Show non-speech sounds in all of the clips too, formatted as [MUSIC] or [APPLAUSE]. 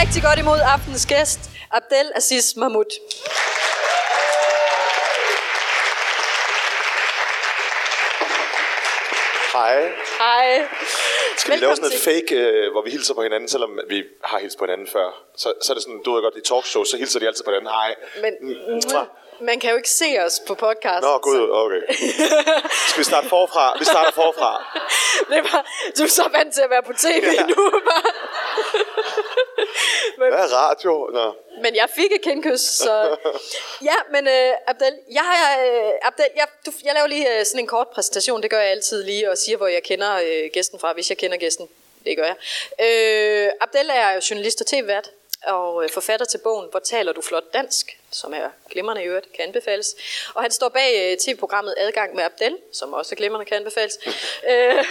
rigtig godt imod aftenens gæst, Abdel Aziz Mahmoud. Hej. Hej. Skal vi lave sådan et fake, øh, hvor vi hilser på hinanden, selvom vi har hilst på hinanden før? Så, så er det sådan, du ved godt, i talkshow, så hilser de altid på hinanden. Hej. Men Mwah. man kan jo ikke se os på podcast. Nå, gud, okay. Skal vi starte forfra? Vi starter forfra. [LAUGHS] Det bare, du er så vant til at være på tv Ja. nu. Bare. [LAUGHS] men, Hvad er radio? Nå. men jeg fik et kendkys, så... [LAUGHS] Ja, men uh, Abdel, jeg, uh, Abdel jeg, du, jeg laver lige uh, sådan en kort præsentation. Det gør jeg altid lige, og siger, hvor jeg kender uh, gæsten fra, hvis jeg kender gæsten. Det gør jeg. Uh, Abdel er jo journalist og tv-vært, og uh, forfatter til bogen Hvor taler du flot dansk, som er glimrende i øvrigt, kan anbefales. Og han står bag uh, tv-programmet Adgang med Abdel, som også er glimrende kan anbefales. Uh,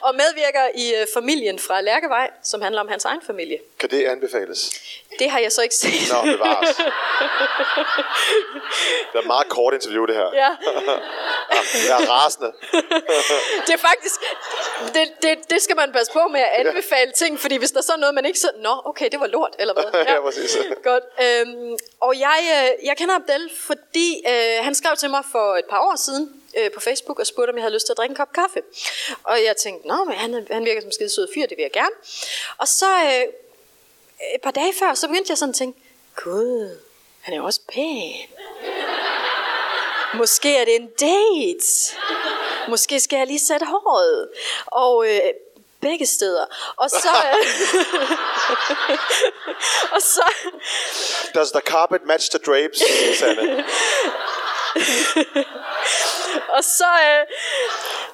og medvirker i uh, Familien fra Lærkevej, som handler om hans egen familie. Kan det anbefales? Det har jeg så ikke set. Nå, det var os. [LAUGHS] Det er et meget kort interview, det her. Ja. Jeg er rasende. Det er faktisk, det, det, det skal man passe på med at anbefale ting, fordi hvis der så er noget, man ikke så, nå, okay, det var lort, eller hvad? [LAUGHS] Ja, præcis. Godt. Øhm, og jeg, øh, jeg kender Abdel, fordi øh, han skrev til mig for et par år siden øh, på Facebook og spurgte, om jeg havde lyst til at drikke en kop kaffe. Og jeg tænkte, nå, men han, han virker som en skide sød fyr, det vil jeg gerne. Og så øh, et par dage før, så begyndte jeg sådan at tænke, gud, han er jo også pæn. Måske er det en date. Måske skal jeg lige sætte håret. Og øh, begge steder. Og så... Øh, [LAUGHS] og så... Does the carpet match the drapes, Sanne? [LAUGHS] Og så, øh,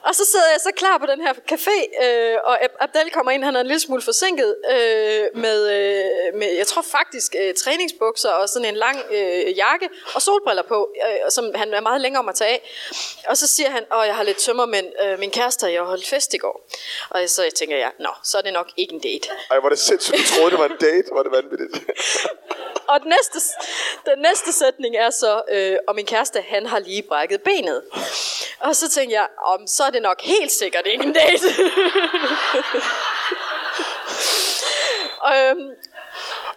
og så sidder jeg så klar på den her café, øh, og Ab- Abdel kommer ind, han er en lille smule forsinket, øh, med, øh, med, jeg tror faktisk, øh, træningsbukser og sådan en lang øh, jakke og solbriller på, øh, som han er meget længere om at tage af. Og så siger han, åh, jeg har lidt tømmer, men øh, min kæreste jeg holdt fest i går. Og så tænker jeg, nå, så er det nok ikke en date. Ej, er det sindssygt. Du troede, det var en date. Er det vanvittigt. [LAUGHS] Og den næste, den næste sætning er så, øh, og min kæreste, han har lige brækket benet. Og så tænker jeg, om så er det nok helt sikkert ikke en date. [LAUGHS] øhm,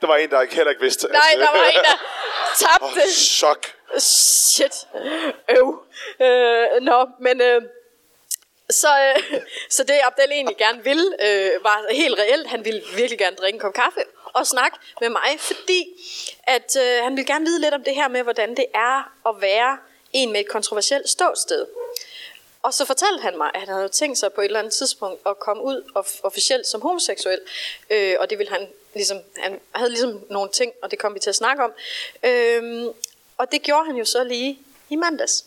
Der var en, der ikke heller ikke vidste. nej, der var en, der [LAUGHS] tabte. Oh, chok. Shit. Øv. Øh, nå, men... Øh, så, øh, [LAUGHS] så det Abdel egentlig gerne ville, øh, var helt reelt. Han ville virkelig gerne drikke en kop kaffe og snakke med mig, fordi at, øh, han ville gerne vide lidt om det her med, hvordan det er at være en med et kontroversielt ståsted. Og så fortalte han mig, at han havde tænkt sig på et eller andet tidspunkt at komme ud of- officielt som homoseksuel. Øh, og det ville han ligesom, han havde ligesom nogle ting, og det kom vi til at snakke om. Øh, og det gjorde han jo så lige i mandags.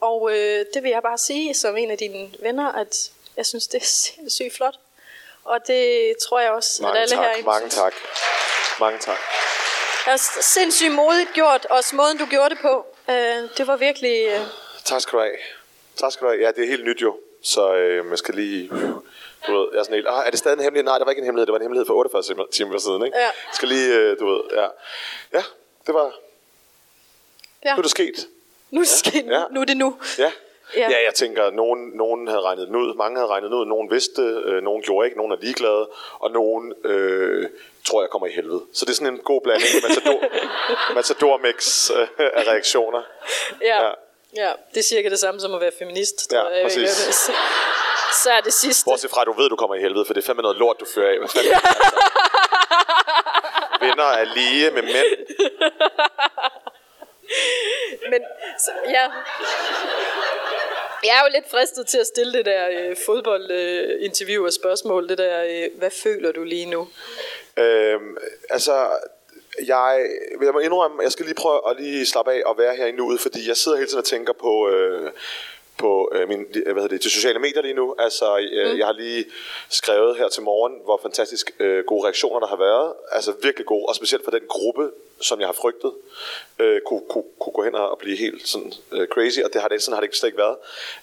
Og øh, det vil jeg bare sige som en af dine venner, at jeg synes, det er sindssygt flot. Og det tror jeg også, Mange at alle tak, herinde mange tak. Mange tak. Det er sindssygt modigt gjort, også måden du gjorde det på. Øh, det var virkelig... Øh, Tak skal du have. Tak skal du have. Ja, det er helt nyt jo. Så øh, jeg skal lige... Du ved, jeg er sådan helt... Ah, er det stadig en hemmelighed? Nej, det var ikke en hemmelighed. Det var en hemmelighed for 48 timer- siden, ikke? Ja. Jeg skal lige... Øh, du ved, ja. Ja, det var... ja. Nu er det sket. Nu, skal, Ja. nu er det nu. Ja. Ja. Ja. ja, jeg tænker, nogen, nogen havde regnet den ud, mange havde regnet den ud, nogen vidste øh, nogen gjorde ikke, nogen er ligeglade, og nogen øh, tror jeg kommer i helvede. Så det er sådan en god blanding, [LAUGHS] matador, matador mix øh, af reaktioner. Ja. Ja. ja, det er cirka det samme som at være feminist. Ja, jeg. præcis. [LAUGHS] Så, så er det sidste. Bortset fra, at du ved, du kommer i helvede, for det er fandme noget lort, du fører af. Hvad fanden? altså, venner er lige med mænd. [LAUGHS] Men så, ja. Jeg er jo lidt fristet til at stille det der øh, fodboldinterview øh, og spørgsmål. Det der, øh, hvad føler du lige nu? Øhm, altså, jeg, jeg må indrømme, jeg skal lige prøve at lige slappe af og være her i nuet, fordi jeg sidder hele tiden og tænker på, øh, på øh, min, hvad hedder det, de sociale medier lige nu. Altså, øh, mm. jeg har lige skrevet her til morgen, hvor fantastisk øh, gode reaktioner der har været. Altså virkelig gode, og specielt for den gruppe, som jeg har frygtet, øh, kunne, kunne, kunne gå hen og blive helt sådan øh, crazy, og det har det, sådan har det ikke slet ikke været.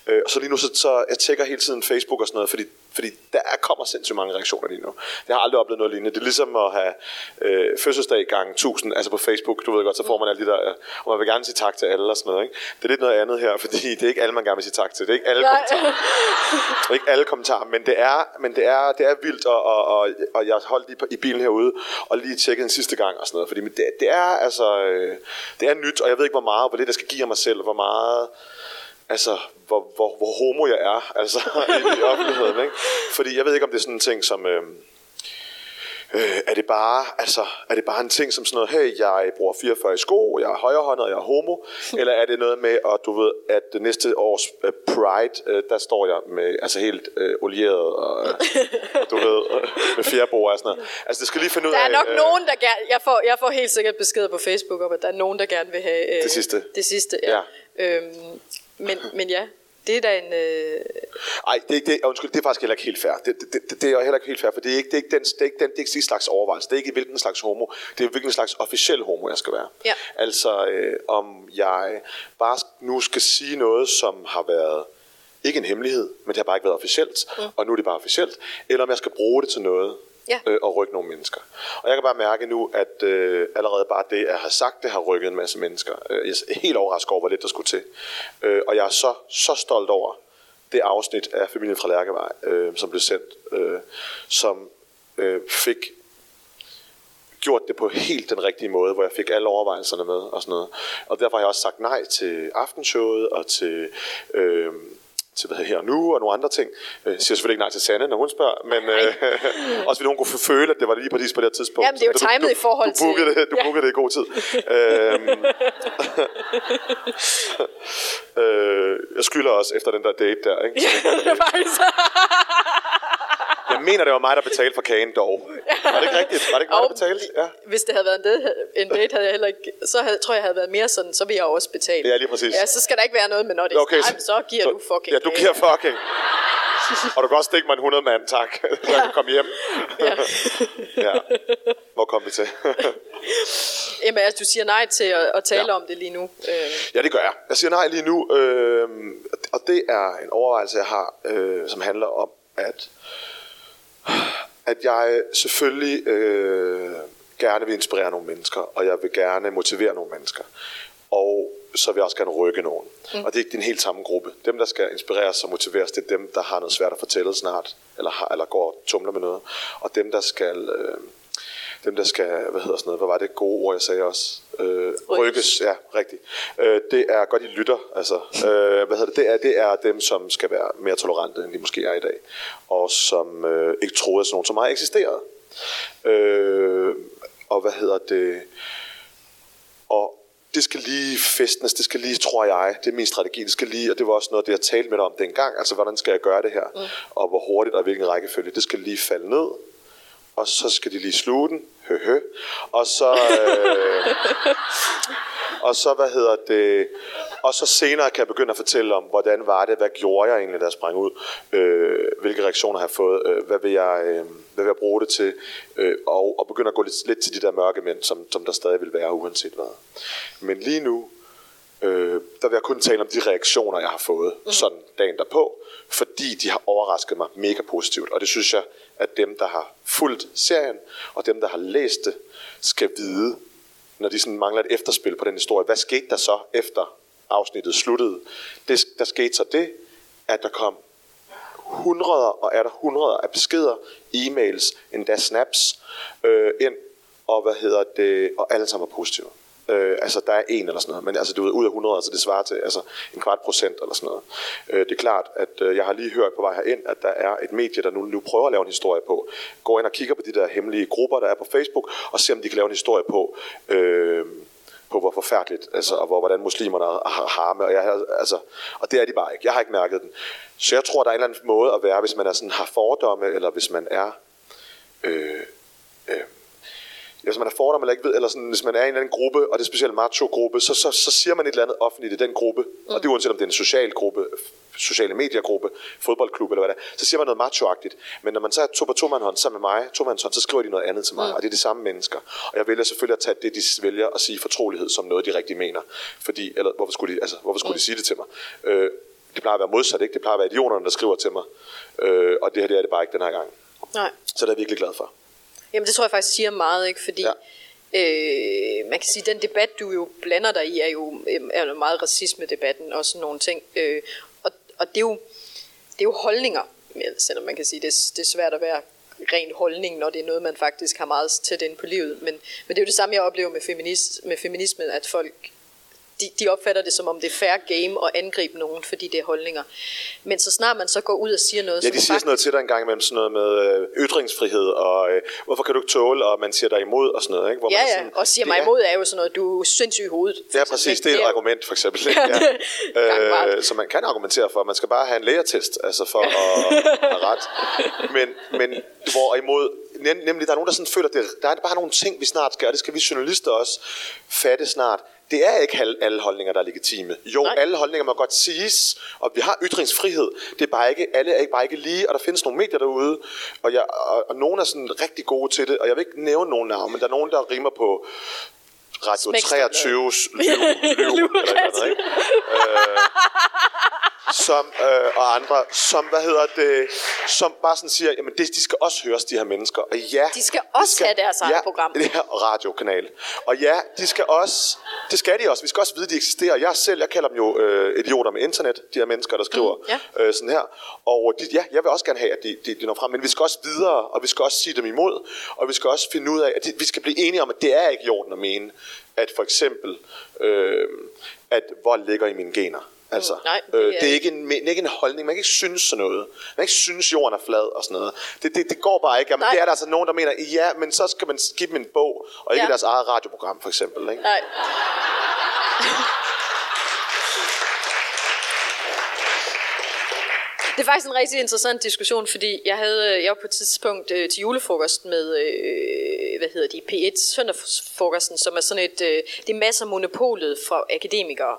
Øh, og så lige nu, så, så jeg tjekker hele tiden Facebook og sådan noget, fordi, fordi der er, kommer sindssygt mange reaktioner lige nu. Jeg har aldrig oplevet noget lignende. Det er ligesom at have øh, fødselsdag gang 1000, altså på Facebook, du ved godt, så får man alle de der, øh, og man vil gerne sige tak til alle og sådan noget. Ikke? Det er lidt noget andet her, fordi det er ikke alle, man gerne vil sige tak til. Det er ikke alle Nej. kommentarer. Det er ikke alle kommentarer, men det er, men det er, det er vildt, og, og, og, og jeg holdt lige på, i bilen herude, og lige tjekket en sidste gang og sådan noget, fordi men det, det er altså, øh, det er nyt, og jeg ved ikke, hvor meget, hvor lidt jeg skal give af mig selv, hvor meget, altså, hvor, hvor, hvor homo jeg er, altså, [LAUGHS] i, i offentligheden, ikke? Fordi jeg ved ikke, om det er sådan en ting, som... Øh, Øh, er det bare altså er det bare en ting som sådan noget hey jeg bruger 44 i sko jeg er højrehåndet jeg er homo [LAUGHS] eller er det noget med at du ved at det næste års øh, Pride øh, der står jeg med altså helt øh, olieret og, øh, og [LAUGHS] du ved øh, med fjerbord og sådan noget altså det skal lige finde ud Der af er nok øh, nogen, der gerne... Jeg får, jeg får helt sikkert besked på Facebook om, at der er nogen, der gerne vil have... Øh, Det sidste. Det sidste, ja. ja. Øhm, men, men ja, det er da en... Øh, Ej, det er, ikke, det, undskyld, det er faktisk heller ikke helt fair. Det, det, det, det er heller ikke helt fair, for det er ikke, det er ikke, den, det er ikke, den, det er ikke den slags overvejelse. Det er ikke hvilken slags homo. Det er hvilken slags officiel homo, jeg skal være. Ja. Altså, øh, om jeg bare nu skal sige noget, som har været ikke en hemmelighed, men det har bare ikke været officielt, mm. og nu er det bare officielt, eller om jeg skal bruge det til noget, Ja. øh, og rykke nogle mennesker. Og jeg kan bare mærke nu, at øh, allerede bare det, at har sagt det, har rykket en masse mennesker. Øh, jeg er helt overrasket over, hvor lidt der skulle til. Øh, og jeg er så, så stolt over det afsnit af Familien fra Lærkevej, øh, som blev sendt, øh, som øh, fik gjort det på helt den rigtige måde, hvor jeg fik alle overvejelserne med og sådan noget. Og derfor har jeg også sagt nej til aftenshowet og til... Øh, til hvad her og nu og nogle andre ting. Øh, Jeg siger selvfølgelig ikke nej til Sanne, når hun spørger, men øh, [LAUGHS] også fordi hun kunne føle, at det var lige præcis på det her tidspunkt. Jamen, det er jo timet i forhold du, du bookede til- Det, du Ja. bookede det i god tid. [LAUGHS] øhm, [LAUGHS] øh, jeg skylder også efter den der date der, ikke? det er faktisk... Mener, det var mig, der betalte for kagen dog. Var det ikke rigtigt? Var det ikke mig, der betalte? Ja. Hvis det havde været en date, en date havde jeg heller ikke, så havde, tror jeg, jeg havde været mere sådan, så vil jeg også betale. Ja, lige præcis. Ja, så skal der ikke være noget med, er okay, så, så giver du fucking Ja, du giver fucking. Og du kan også stikke mig en 100 mand, tak. [LAUGHS] Så jeg kan komme hjem. Ja. [LAUGHS] Ja. Hvor kom vi til? [LAUGHS] Jamen, altså, du siger nej til at, at tale Ja. om det lige nu. Øh, Ja, det gør jeg. Jeg siger nej lige nu, øh, og det er en overvejelse, jeg har, øh, som handler om, at, at jeg selvfølgelig øh, gerne vil inspirere nogle mennesker, og jeg vil gerne motivere nogle mennesker. Og så vil jeg også gerne rykke nogen. Mm. Og det er ikke den helt samme gruppe. Dem, der skal inspireres og motiveres, det er dem, der har noget svært at fortælle snart, eller, har, eller går og tumler med noget. Og dem, der skal... Øh, dem, der skal, hvad hedder sådan noget, hvad var det gode ord, jeg sagde også? Øh, rykkes, ja, rigtigt. Øh, det er godt, I lytter, altså. Øh, hvad hedder det? Det er, det er dem, som skal være mere tolerante, end de måske er i dag. Og som øh, ikke troede, at sådan nogen som mig eksisterede. Øh, og hvad hedder det? Og det skal lige festnes, det skal lige, tror jeg, det er min strategi, det skal lige, og det var også noget, det jeg talte med dig om dengang, altså hvordan skal jeg gøre det her, mm. og hvor hurtigt og hvilken rækkefølge, det skal lige falde ned, og så skal de lige sluge den, hø, hø. og så, øh, [LAUGHS] og så, hvad hedder det, og så senere kan jeg begynde at fortælle om, hvordan var det, hvad gjorde jeg egentlig, da jeg sprang ud, øh, hvilke reaktioner har jeg fået, øh, hvad, vil jeg, øh, hvad vil jeg bruge det til, øh, og, og begynde at gå lidt, lidt til de der mørke mænd, som, som der stadig vil være, uanset hvad. Men lige nu, øh, der vil jeg kun tale om de reaktioner, jeg har fået mm. sådan dagen derpå, fordi de har overrasket mig mega positivt. Og det synes jeg, at dem, der har fulgt serien, og dem, der har læst det, skal vide, når de sådan mangler et efterspil på den historie. Hvad skete der så efter afsnittet sluttede? Det, der skete så det, at der kom hundreder og er der hundreder af beskeder, e-mails, endda snaps øh, ind, og hvad hedder det, og alle sammen var positive. Øh, altså der er en eller sådan noget, men altså du ved, ud af 100, så altså, det svarer til altså, en kvart procent eller sådan noget. Øh, det er klart, at øh, jeg har lige hørt på vej herind, at der er et medie, der nu, nu prøver at lave en historie på. Går ind og kigger på de der hemmelige grupper, der er på Facebook, og ser om de kan lave en historie på, øh, på hvor forfærdeligt, altså, og hvor, hvordan muslimerne har harme, og, jeg, har- altså, og det er de bare ikke. Jeg har ikke mærket den. Så jeg tror, der er en eller anden måde at være, hvis man er sådan, har fordomme, eller hvis man er... Øh, øh, hvis man er fordom eller ikke ved, eller sådan, hvis man er i en eller anden gruppe, og det er specielt macho-gruppe, så, så, så siger man et eller andet offentligt i den gruppe, mm. og det er uanset om det er en social gruppe, sociale mediegruppe, fodboldklub eller hvad det er, så siger man noget machoagtigt. Men når man så to på to hånd sammen med mig, to hånd, så skriver de noget andet til mig, mm. og det er de samme mennesker. Og jeg vælger selvfølgelig at tage det, de vælger at sige fortrolighed som noget, de rigtig mener. Fordi, eller hvorfor skulle de, altså, hvorfor skulle mm. de sige det til mig? Øh, det plejer at være modsat, ikke? Det plejer at være idioterne, der skriver til mig. Øh, og det her, det er det bare ikke den her gang. Nej. Så det er jeg virkelig glad for. Jamen det tror jeg faktisk siger meget, ikke? Fordi ja. øh, man kan sige, at den debat, du jo blander dig i, er jo, er jo meget racisme-debatten og sådan nogle ting. Øh, og, og det, er jo, det er jo holdninger, selvom man kan sige, det, det er svært at være ren holdning, når det er noget, man faktisk har meget tæt ind på livet. Men, men det er jo det samme, jeg oplever med, feminist, med feminismen, at folk de, de opfatter det som om det er fair game at angribe nogen, fordi det er holdninger. Men så snart man så går ud og siger noget... Ja, de siger sådan noget til dig en gang imellem, sådan noget med øh, ytringsfrihed, og øh, hvorfor kan du ikke tåle, og man siger dig imod, og sådan noget. Ikke? Hvor ja, man sådan, ja, og siger mig imod er jo sådan noget, du er sindssyg i hovedet. Ja, præcis, det er et argument for eksempel. [LAUGHS] Ja. øh, så man kan argumentere for, man skal bare have en lægertest, altså for at [LAUGHS] have ret. Men, men hvor imod nemlig der er nogen, der sådan føler, at det, der er bare nogle ting, vi snart skal, og det skal vi journalister også fatte snart det er ikke alle holdninger, der er legitime. Jo, Nej. alle holdninger må godt siges, og vi har ytringsfrihed. Det er bare ikke, alle er ikke bare ikke lige, og der findes nogle medier derude, og, jeg, og, og nogle er sådan rigtig gode til det, og jeg vil ikke nævne nogen navn, men der er nogen, der rimer på Radio 23 liv, liv, eller noget, ikke? [LAUGHS] Øh, som, øh, og andre, som, hvad hedder det, som bare sådan siger, jamen det, de skal også høres, de her mennesker. Og ja, de skal også de skal, have deres eget ja, program. [LAUGHS] det her radiokanal. Og ja, de skal også, det skal de også. Vi skal også vide, at de eksisterer. Jeg selv, jeg kalder dem jo øh, idioter med internet, de her mennesker, der skriver mm, ja. øh, sådan her. Og de, ja, jeg vil også gerne have, at de, de, de når frem, men vi skal også videre, og vi skal også sige dem imod, og vi skal også finde ud af, at de, vi skal blive enige om, at det er ikke i orden at mene, at for eksempel, øh, at vold ligger i mine gener. Altså, Nej, det, øh, det, er ikke en, det er ikke en holdning. Man kan ikke synes sådan noget. Man kan ikke synes, jorden er flad og sådan noget. Det, det, det går bare ikke. Jamen, det er der altså nogen, der mener, ja, men så skal man give dem en bog, og ikke ja. deres eget radioprogram, for eksempel. Ikke? Nej. Det er faktisk en rigtig interessant diskussion, fordi jeg havde jeg var på et tidspunkt øh, til julefrokost med øh, hvad hedder de P1 søndagsfrokosten, som er sådan et øh, det er masser monopolet for akademikere.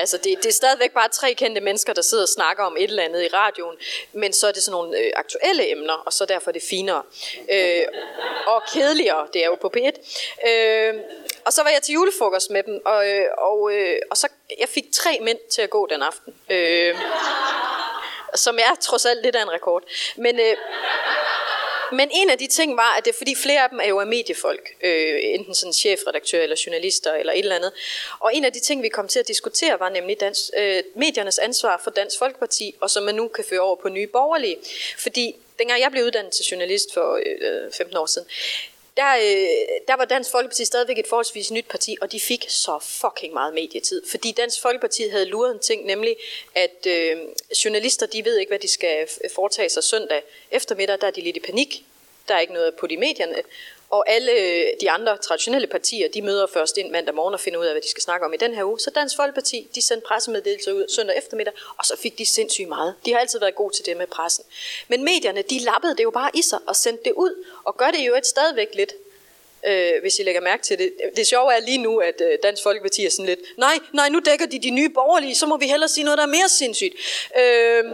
Altså det, det er stadigvæk bare tre kendte mennesker, der sidder og snakker om et eller andet i radioen, men så er det sådan nogle øh, aktuelle emner, og så derfor er det finere. Øh, og kedeligere, det er jo på P1. Øh, og så var jeg til julefrokost med dem, og, øh, og, øh, og så jeg fik tre mænd til at gå den aften. Øh, som er trods alt lidt af en rekord. Men, øh, men en af de ting var, at det er fordi flere af dem er jo mediefolk, øh, enten sådan chefredaktør eller journalister eller et eller andet. Og en af de ting, vi kom til at diskutere, var nemlig dans, øh, mediernes ansvar for Dansk Folkeparti, og som man nu kan føre over på nye borgerlige. Fordi dengang jeg blev uddannet til journalist for øh, øh 15 år siden, der, øh, der var Dansk Folkeparti stadigvæk et forholdsvis nyt parti, og de fik så fucking meget medietid. Fordi Dansk Folkeparti havde luret en ting, nemlig at øh, journalister, de ved ikke, hvad de skal foretage sig søndag eftermiddag, der er de lidt i panik. Der er ikke noget på de medierne. Og alle øh, de andre traditionelle partier, de møder først ind mandag morgen og finder ud af, hvad de skal snakke om i den her uge. Så Dansk Folkeparti, de sendte pressemeddelelser ud søndag eftermiddag, og så fik de sindssygt meget. De har altid været gode til det med pressen. Men medierne, de lappede det jo bare i sig og sendte det ud, og gør det jo et stadigvæk lidt øh, hvis I lægger mærke til det. Det sjove er lige nu, at øh, Dansk Folkeparti er sådan lidt, nej, nej, nu dækker de de nye borgerlige, så må vi hellere sige noget, der er mere sindssygt. Øh,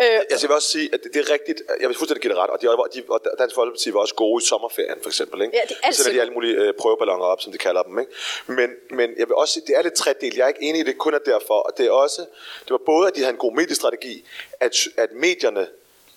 Øh, jeg vil også sige, at det, det er rigtigt. Jeg vil fuldstændig give det ret. Og, de, de, og Dansk Folkeparti var også gode i sommerferien, for eksempel. Ikke? Ja, det er Så de alle mulige øh, prøveballoner op, som de kalder dem. Ikke? Men, men jeg vil også sige, det er lidt tredelt. Jeg er ikke enig i det, kun er derfor. Og det er også, det var både, at de havde en god mediestrategi, at, at medierne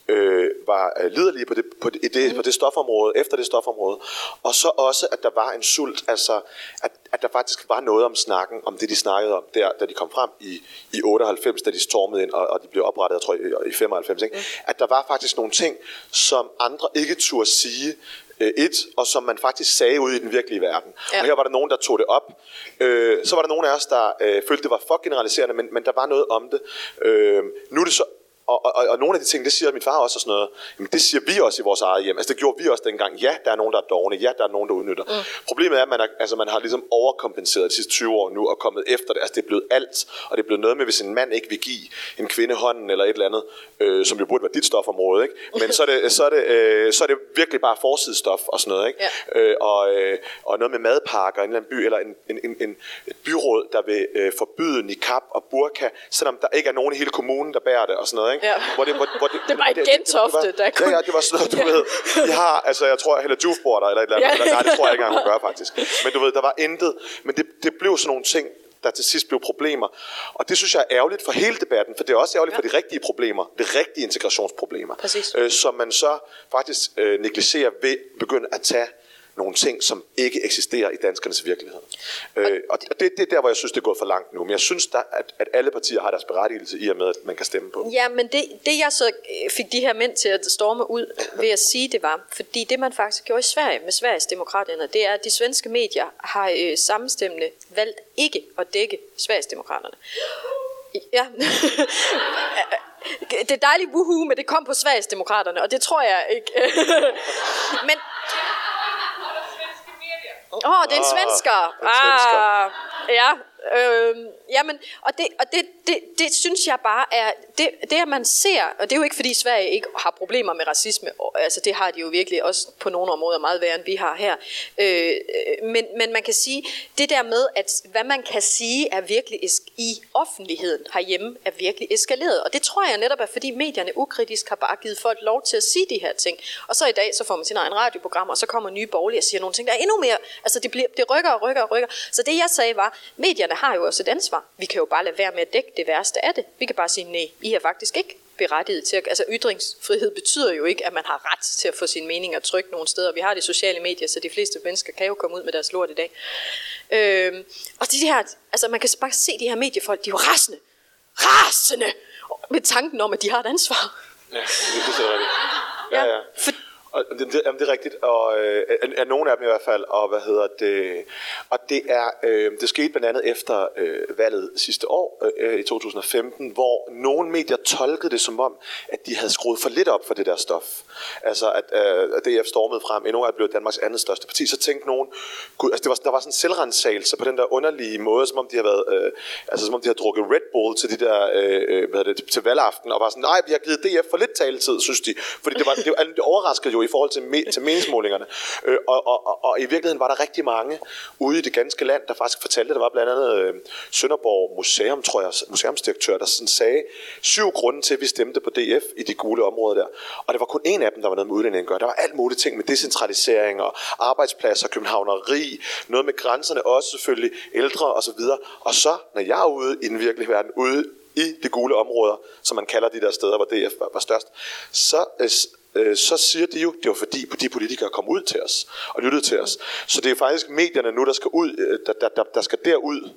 øh, var øh, liderlige på det, på, det, det, på det stofområde, efter det stofområde, og så også, at der var en sult, altså at, at der faktisk var noget om snakken, om det de snakkede om der, da de kom frem i, i 98, da de stormede ind, og, og de blev oprettet, jeg tror, i, i 95, ikke? Mm. at der var faktisk nogle ting, som andre ikke turde sige, øh, et, og som man faktisk sagde ud i den virkelige verden. Ja. Og her var der nogen, der tog det op. Øh, så var der nogen af os, der øh, følte, det var for generaliserende, men, men der var noget om det. Øh, nu er det så og, og, og nogle af de ting, det siger min far også og sådan noget, jamen det siger vi også i vores eget hjem. Altså det gjorde vi også dengang. Ja, der er nogen, der er dogne. Ja, der er nogen, der udnytter. Mm. Problemet er, at man, er, altså, man har ligesom overkompenseret de sidste 20 år nu og kommet efter det. Altså det er blevet alt, og det er blevet noget med, hvis en mand ikke vil give en kvinde hånden eller et eller andet, øh, som jo burde være dit stofområde, ikke? men så er det, så er det, øh, så er det virkelig bare forsidestof og sådan noget. Ikke? Ja. Øh, og, øh, og noget med madpakker en eller anden by, eller en, en, en, en, et byråd, der vil øh, forbyde niqab og burka, selvom der ikke er nogen i hele kommunen, der bærer det og sådan noget. Ikke? Ja. Hvor det, hvor, hvor det, det var et gentofte, der kunne... Ja, ja, det var sådan noget, du ved. Vi har, altså jeg tror, Hella Juf bor der, eller et eller andet. Ja. Nej, det tror jeg ikke engang, hun gør [LAUGHS] faktisk. Men du ved, der var intet. Men det, det blev sådan nogle ting, der til sidst blev problemer. Og det synes jeg er ærgerligt for hele debatten, for det er også ærgerligt ja. for de rigtige problemer, de rigtige integrationsproblemer, Præcis. øh, som man så faktisk øh, negligerer ved at begynde at tage nogle ting, som ikke eksisterer i danskernes virkelighed. Øh, og det, det er der, hvor jeg synes, det er gået for langt nu. Men jeg synes, der, at, at alle partier har deres berettigelse i og med, at man kan stemme på. Ja, men det, det jeg så øh, fik de her mænd til at storme ud ved at sige, det var, fordi det man faktisk gjorde i Sverige med Sveriges demokraterne, det er, at de svenske medier har øh, sammenstemmende valgt ikke at dække Sveriges demokraterne. Ja. [LAUGHS] det er dejligt wuhu, men det kom på Sveriges demokraterne, og det tror jeg ikke. [LAUGHS] men oh, det er en svensker. Ah, ja, øh, jamen, og det, og det, det, det synes jeg bare er, det, det at man ser, og det er jo ikke fordi Sverige ikke har problemer med racisme, altså det har de jo virkelig også på nogle områder meget værre end vi har her, øh, øh men, men man kan sige, det der med, at hvad man kan sige er virkelig i offentligheden herhjemme, er virkelig eskaleret, og det tror jeg netop er, fordi medierne ukritisk har bare givet folk lov til at sige de her ting, og så i dag, så får man sin egen radioprogram, og så kommer nye borgerlige og siger nogle ting, der er endnu mere, altså det, bliver, det rykker og rykker og rykker, så det jeg sagde var, medierne har jo også et ansvar, vi kan jo bare lade være med at dække det værste af det, vi kan bare sige, nej, I er faktisk ikke berettiget til at... Altså ytringsfrihed betyder jo ikke, at man har ret til at få sin mening at trykke nogle steder. Vi har de sociale medier, så de fleste mennesker kan jo komme ud med deres lort i dag. Øhm, og de her, altså man kan bare se de her mediefolk, de er jo rasende. Rasende! Med tanken om, at de har et ansvar. Ja, det er rigtigt. Ja, ja. For, og det, det, jamen, det er rigtigt, og øh, er, nogen af dem i hvert fald, og hvad hedder det, og det er, øh, det skete blandt andet efter øh, valget sidste år, øh, øh i 2015, hvor nogle medier tolkede det som om, at de havde skruet for lidt op for det der stof. Altså at øh, DF stormede frem, endnu er blevet Danmarks andet største parti, så tænkte nogen, gud, altså det var, der var sådan en selvrensagelse på den der underlige måde, som om de har været, øh, altså som om de har drukket Red Bull til de der, øh, øh hvad det, til valgaften, og var sådan, nej, vi har givet DF for lidt taletid, synes de, fordi det var, det, det, det overraskede jo i forhold til, me, til meningsmålingerne. Øh, og, og, og, og i virkeligheden var der rigtig mange ude i det ganske land, der faktisk fortalte, der var blandt andet øh, Sønderborg Museum, tror jeg, museumsdirektør, der sådan sagde syv grunde til, at vi stemte på DF i de gule områder der. Og det var kun en af dem, der var noget med udlænding at gøre. Der var alt muligt ting med decentralisering og arbejdspladser, københavneri, noget med grænserne også selvfølgelig, ældre og så videre. Og så, når jeg er ude i den virkelige verden, ude i de gule områder, som man kalder de der steder, hvor DF var, var størst, så, øh, øh, så siger de jo, det var fordi de politikere kom ud til os og lyttede til os. Så det er faktisk medierne nu, der skal ud, øh, der, der, der, der skal derud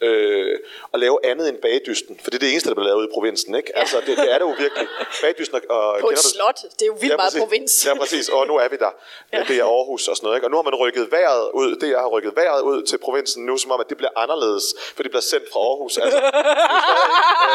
øh, og lave andet end bagdysten. For det er det eneste, der bliver lavet i provinsen. Ikke? Ja. Altså, det, det, er det jo virkelig. Bagdysten og, På et slot. Det er jo vildt ja, meget provins. Ja, præcis. Og nu er vi der. Ja. Det er Aarhus og sådan noget. Ikke? Og nu har man rykket vejret ud. Det jeg har rykket vejret ud til provinsen nu, som om, at det bliver anderledes, for det bliver sendt fra Aarhus. Altså, det, stadig,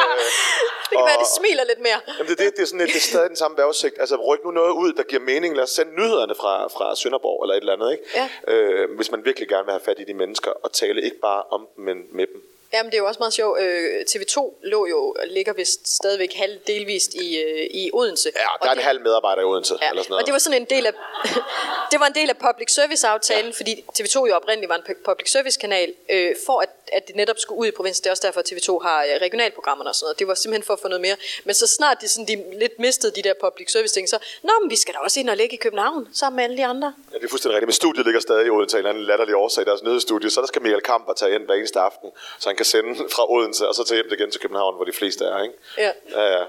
øh, [LAUGHS] det kan og, være, det smiler lidt mere. Jamen, det, det, det, er sådan, det er stadig den samme vejrudsigt. Altså, ryk nu noget ud, der giver mening. Lad os sende nyhederne fra, fra Sønderborg eller et eller andet. Ikke? Ja. Øh, hvis man virkelig gerne vil have fat i de mennesker og tale ikke bare om dem, men med. Jamen, det er jo også meget sjovt. Øh, TV2 lå jo, ligger vist stadigvæk halv delvist i, øh, i Odense. Ja, der er en halv medarbejder i Odense. Ja, eller sådan noget. og det var sådan en del af, [LAUGHS] det var en del af public service aftalen, ja. fordi TV2 jo oprindeligt var en public service kanal, øh, for at, at det netop skulle ud i provinsen. Det er også derfor, at TV2 har øh, regionalprogrammerne og sådan noget. Det var simpelthen for at få noget mere. Men så snart de, sådan, de lidt mistede de der public service ting, så, nå, men vi skal da også ind og ligge i København sammen med alle de andre. Det er fuldstændig rigtigt. Men studiet ligger stadig i Odense, en anden latterlig årsag, deres nyhedsstudie. Så der skal Michael Kamper tage ind hver eneste aften, så han kan sende [LAUGHS] fra Odense og så tage hjem igen til København, hvor de fleste er, ikke? Ja. Ja, ja.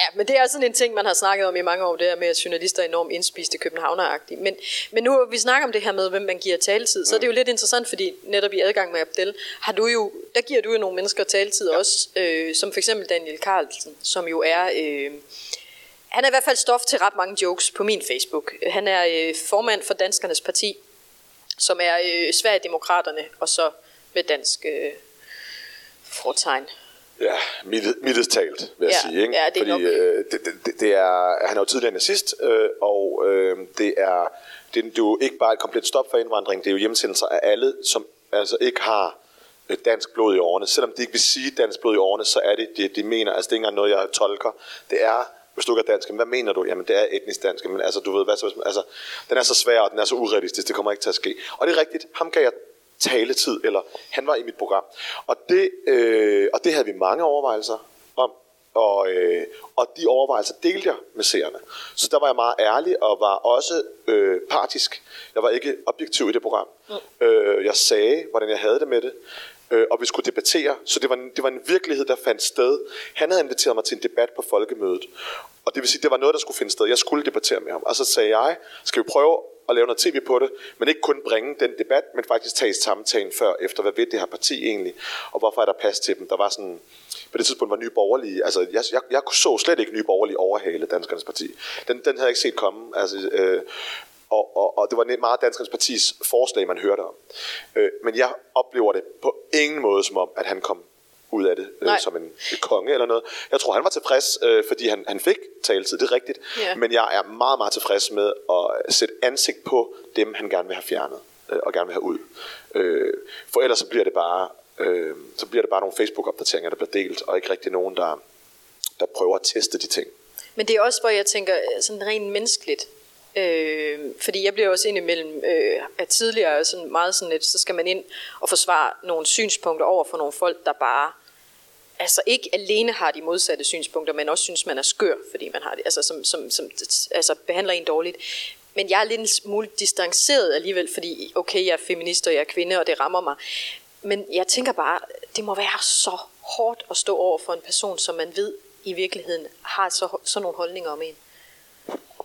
Ja, men det er sådan en ting, man har snakket om i mange år, det er med, at journalister er enormt indspiste københavneragtige. Men, men nu vi snakker om det her med, hvem man giver taletid, så er det jo lidt interessant, fordi netop i adgang med Abdel, har du jo, der giver du jo nogle mennesker taletid ja. også, øh, som for eksempel Daniel Carlsen, som jo er... Øh, han er i hvert fald stof til ret mange jokes på min Facebook. Han er øh, formand for Danskernes Parti, som er øh, Sverigedemokraterne, og så med dansk øh, fortegn. Ja, mildest talt, vil jeg Ja, sige. Ikke? ja, det er Fordi nok. øh, det, det, det er, han er jo tidligere nazist, øh, og øh, det, er, det, det er jo ikke bare et komplet stop for indvandring, det er jo hjemsendelser af alle, som altså ikke har øh, dansk blod i årene. Selvom de ikke vil sige dansk blod i årene, så er det, det de mener, altså det er ikke engang noget, jeg tolker. Det er, hvis du ikke er dansk, hvad mener du? Jamen det er etnisk dansk, men altså du ved, hvad så, hvis man- altså, den er så svær, og den er så urealistisk, det kommer ikke til at ske. Og det er rigtigt, ham gav jeg taletid, eller han var i mit program. Og det, øh, og det havde vi mange overvejelser om, og, øh, og de overvejelser delte jeg med seerne. Så der var jeg meget ærlig, og var også øh, partisk. Jeg var ikke objektiv i det program. Mm. Øh, jeg sagde, hvordan jeg havde det med det, øh, og vi skulle debattere. Så det var, en, det var en virkelighed, der fandt sted. Han havde inviteret mig til en debat på folkemødet. Og det vil sige, det var noget, der skulle finde sted. Jeg skulle debattere med ham. Og så sagde jeg, skal vi prøve at lave noget tv på det, men ikke kun bringe den debat, men faktisk tage samtalen før efter, hvad ved det her parti egentlig, og hvorfor er der plads til dem. Der var sådan, på det tidspunkt var Nye Borgerlige, altså jeg, jeg, jeg så slet ikke Nye Borgerlige overhale Danskernes Parti. Den, den havde jeg ikke set komme. Altså, øh, og, og, og det var meget Danskernes Partis forslag, man hørte om. Øh, men jeg oplever det på ingen måde som om, at han kom ud af det øh, som en, konge eller noget. Jeg tror, han var tilfreds, øh, fordi han, han fik taletid, det er rigtigt. Ja. Men jeg er meget, meget tilfreds med at sætte ansigt på dem, han gerne vil have fjernet øh, og gerne vil have ud. Øh, for ellers så bliver det bare, øh, så bliver det bare nogle Facebook-opdateringer, der bliver delt, og ikke rigtig nogen, der, der prøver at teste de ting. Men det er også, hvor jeg tænker øh, sådan rent menneskeligt. Øh, fordi jeg bliver også indimellem øh, at tidligere sådan meget sådan lidt, så skal man ind og forsvare nogle synspunkter over for nogle folk, der bare altså ikke alene har de modsatte synspunkter, men også synes, man er skør, fordi man har det, altså som, som, som altså behandler en dårligt. Men jeg er lidt en smule distanceret alligevel, fordi okay, jeg er feminist, og jeg er kvinde, og det rammer mig. Men jeg tænker bare, det må være så hårdt at stå over for en person, som man ved i virkeligheden har så, sådan nogle holdninger om en.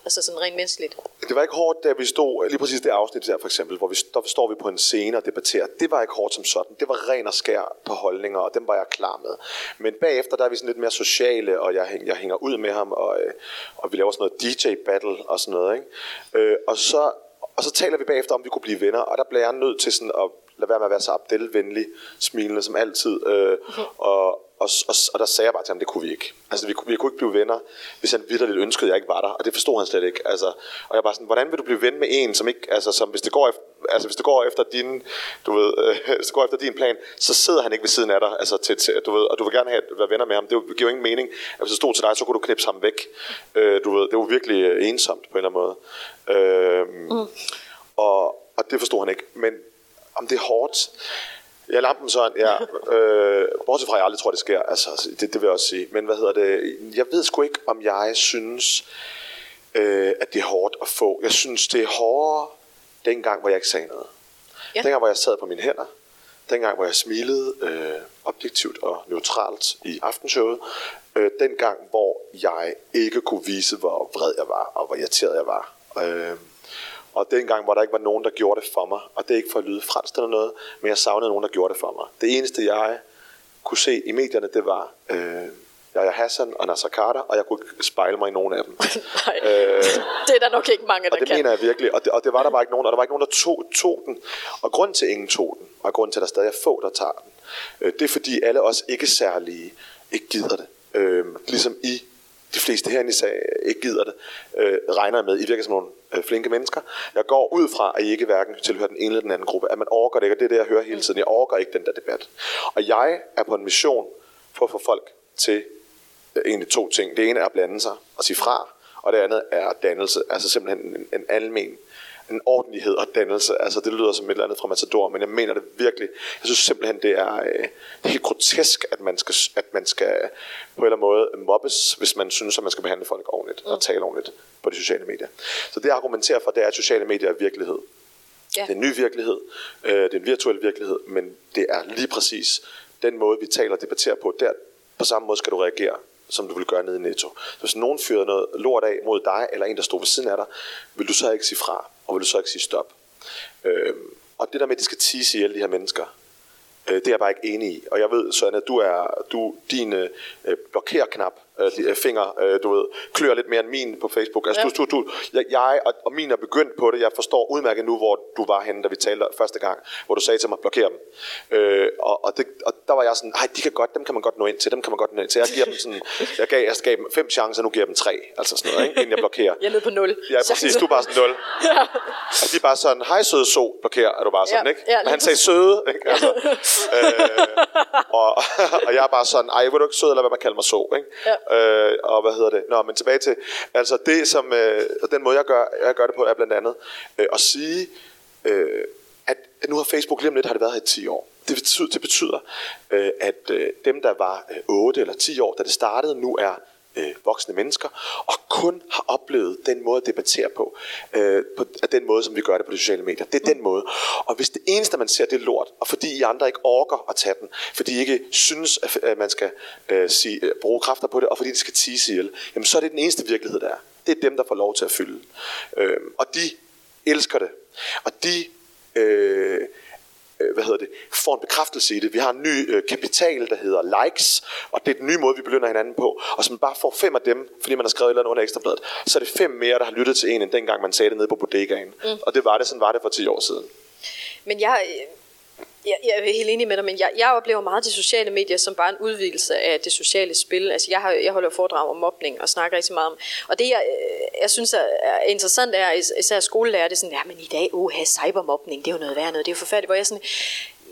Altså sådan rent menneskeligt. Det var ikke hårdt, da vi stod, lige præcis det afsnit der for eksempel, hvor vi, der står vi på en scene og debatterer. Det var ikke hårdt som sådan. Det var ren og skær på holdninger, og dem var jeg klar med. Men bagefter, der er vi sådan lidt mere sociale, og jeg, jeg hænger ud med ham, og, øh, og vi laver sådan noget DJ-battle og sådan noget. Ikke? Øh, og, så, og så taler vi bagefter, om vi kunne blive venner, og der bliver jeg nødt til sådan at lade være med at være så Abdel-venlig, smilende som altid. Øh, og, og, og, og der sagde jeg bare til ham, det kunne vi ikke. Altså, vi, kunne- vi kunne ikke blive venner, hvis han vidderligt ønskede, at jeg ikke var der. Og det forstod han slet ikke. Altså, og jeg var sådan, hvordan vil du blive ven med en, som ikke, altså, som hvis det går efter, altså, hvis det går efter din, du ved, øh, [LAUGHS] hvis det går efter din plan, så sidder han ikke ved siden af dig, altså, til, til, du ved, og du vil gerne have, være venner med ham. Det giver jo ingen mening. At hvis det stod til dig, så kunne du knipse ham væk. Øh, du ved, det var virkelig øh, ensomt på en eller anden måde. Øh, mm. og, og det forstod han ikke. Men om det er hårdt, Ja, lampen sådan, ja. Øh, bortset fra, at jeg aldrig tror, det sker. Altså, det, det vil jeg også sige. Men hvad hedder det? Jeg ved sgu ikke, om jeg synes, øh, at det er hårdt at få. Jeg synes, det er hårdere dengang, hvor jeg ikke sagde noget. Ja. Dengang, hvor jeg sad på mine hænder. Dengang, hvor jeg smilede øh, objektivt og neutralt i aftenshowet. Øh, dengang, hvor jeg ikke kunne vise, hvor vred jeg var, og hvor irriteret jeg var. Øh, og dengang, hvor der ikke var nogen, der gjorde det for mig. Og det er ikke for at lyde fransk eller noget, men jeg savnede nogen, der gjorde det for mig. Det eneste, jeg kunne se i medierne, det var øh, Yahya Hassan og Nasser Carter, og jeg kunne ikke spejle mig i nogen af dem. [LAUGHS] Nej, Øh, det er der nok ikke mange, der og det kan. mener jeg virkelig, og det, og det var der bare ikke nogen, og der var ikke nogen, der tog, tog den. Og grund til, at ingen tog den, og grund til, at der stadig er få, der tager den, øh, det er fordi alle os ikke særlige ikke gider det. Øh, ligesom I, de fleste herinde i sag, ikke gider det, øh, regner jeg med, I virker som nogle øh, flinke mennesker. Jeg går ud fra, at I ikke hverken tilhører den ene eller den anden gruppe, at man overgår det ikke, og det er det, jeg hører hele tiden. Jeg overgår ikke den der debat. Og jeg er på en mission for at få folk til øh, egentlig to ting. Det ene er at blande sig og sige fra, og det andet er dannelse, altså simpelthen en, en almen en ordentlighed og dannelse. Altså det lyder som et eller andet fra Matador, men jeg mener det virkelig. Jeg synes simpelthen, det er, øh, helt grotesk, at man, skal, at man skal på en eller anden måde mobbes, hvis man synes, at man skal behandle folk ordentligt mm. og tale ordentligt på de sociale medier. Så det jeg argumenterer for, det er, at sociale medier er virkelighed. Ja. Det er en ny virkelighed, øh, det er en virtuel virkelighed, men det er lige præcis den måde, vi taler og debatterer på. Der, på samme måde skal du reagere, som du vil gøre nede i Netto. Så hvis nogen fyrede noget lort af mod dig, eller en, der stod ved siden af dig, vil du så ikke sige fra, og vil du så ikke sige stop. Øh, og det der med, at de skal tisse ihjel, de her mennesker, øh, det er jeg bare ikke enig i. Og jeg ved, Søren, at du er, du, din øh, øh blokerknap øh, øh, finger, øh, du ved, klør lidt mere end min på Facebook. Altså, Ja. du, du, du, jeg, jeg og, og min er begyndt på det. Jeg forstår udmærket nu, hvor du var henne, da vi talte første gang, hvor du sagde til mig, blokér dem. Øh, og, og, det, og der var jeg sådan, nej, de kan godt, dem kan man godt nå ind til, dem kan man godt nå ind til. Jeg giver dem sådan, jeg gav, jeg gav dem fem chancer, nu giver jeg dem tre, altså sådan noget, ikke? inden jeg blokerer. Jeg nede på nul. Ja, præcis. Du er bare sådan nul. ja. Og de er bare sådan, hej søde so, blokerer, er du bare sådan, Ja, ikke? ja, Men han sagde søde, ikke? Altså, øh, og, [LAUGHS] og jeg er bare sådan, ej, vil du ikke sød, eller hvad man kalder mig så, ikke? Ja. Øh, og hvad hedder det? Nå, men tilbage til, altså det som, øh, den måde jeg gør, jeg gør det på, er blandt andet øh, at sige, øh, at, at nu har Facebook lige om lidt, har det været her i 10 år. Det betyder, det betyder øh, at øh, dem, der var øh, 8 eller 10 år, da det startede, nu er øh, voksne mennesker, og kun har oplevet den måde at debattere på, øh, på den måde, som vi gør det på de sociale medier. Det er den måde. Og hvis det eneste, man ser, det er lort, og fordi I andre ikke orker at tage den, fordi I ikke synes, at at man skal øh, sige, øh, bruge kræfter på det, og fordi det skal tise ihjel, jamen så er det den eneste virkelighed, der er. Det er dem, der får lov til at fylde. Øh, og de elsker det. Og de... Øh, hvad hedder det, får en bekræftelse i det. Vi har en ny øh, kapital, der hedder likes, og det er den nye måde, vi belønner hinanden på. Og så man bare får fem af dem, fordi man har skrevet et eller andet under ekstrabladet, så er det fem mere, der har lyttet til en, end dengang man sagde det nede på bodegaen. Mm. Og det var det, sådan var det for 10 år siden. Men jeg, øh, jeg, er helt enig med dig, men jeg, jeg oplever meget de sociale medier som bare en udvidelse af det sociale spil. Altså jeg, har, jeg holder foredrag om mobning og snakker rigtig meget om. Og det jeg, øh, jeg synes er er interessant er, is- især skolelærer, det er sådan, ja, men i dag, uha, cybermobning, det er jo noget værd noget, det er jo forfærdeligt. Hvor jeg sådan,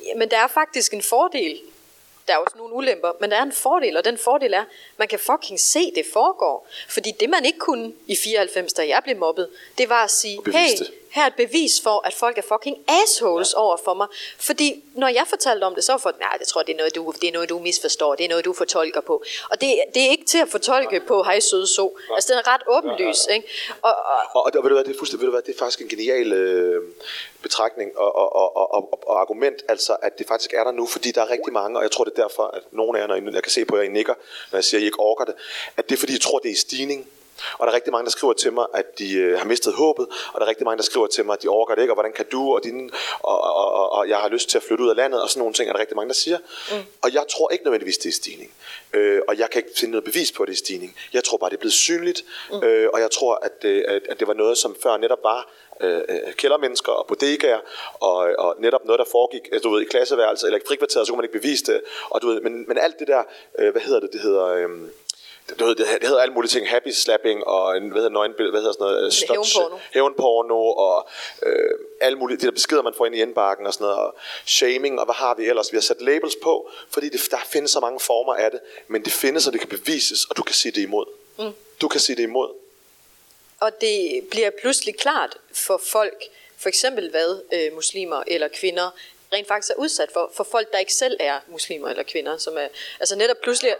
ja, men der er faktisk en fordel der er også nogle ulemper, men der er en fordel, og den fordel er, man kan fucking se, det foregår. Fordi det, man ikke kunne i 94, da jeg blev mobbet, det var at sige, hey. Her er et bevis for, at folk er fucking assholes over for mig. Fordi når jeg fortalte om det, så var folk, nej, det tror jeg, det er noget, du, det er noget, du misforstår, det er noget, du fortolker på. Og det, det er ikke til at fortolke på, hej søde så. Altså, det er ret åbenlys, ikke? Og, og, Og, og, ved du hvad, det er fuldstændig, ved du hvad, det er faktisk en genial øh, betragtning og, og, og, og, og, og, argument, altså at det faktisk er der nu, fordi der er rigtig mange, og jeg tror det er derfor, at nogle af jer, når I, jeg kan se på jer, I nikker, når jeg siger, at I ikke orker det, at det er fordi, I tror, det er i stigning. Og der er rigtig mange, der skriver til mig, at de øh, har mistet håbet, og der er rigtig mange, der skriver til mig, at de orker det ikke, og hvordan kan du, og, din, og, og, og, og jeg har lyst til at flytte ud af landet, og sådan nogle ting, er der rigtig mange, der siger. Mm. Og jeg tror ikke nødvendigvis, det er stigning. Øh, og jeg kan ikke finde noget bevis på, at det er stigning. Jeg tror bare, det er blevet synligt, mm. øh, og jeg tror, at, det- at, at det var noget, som før netop var øh, øh, kældermennesker og bodegaer, og, og netop noget, der foregik øh, du ved, i klasseværelset eller i frikvarteret, så kunne man ikke bevise det. Og, du ved, men, men alt det der, øh, hvad hedder det, det hedder... Øh, det, det, det hedder alle mulige ting, happy slapping og en, hvad hedder, nøgenbillede, hvad hedder sådan noget, Hævnporno. hævnporno og øh, alle mulige, de der beskeder, man får ind i indbakken og sådan noget, og shaming, og hvad har vi ellers? Vi har sat labels på, fordi det, der findes så mange former af det, men det findes, og det kan bevises, og du kan sige det imod. Mm. Du kan sige det imod. Og det bliver pludselig klart for folk, for eksempel hvad øh, muslimer eller kvinder rent faktisk er udsat for, for folk, der ikke selv er muslimer eller kvinder, som er, altså netop pludselig,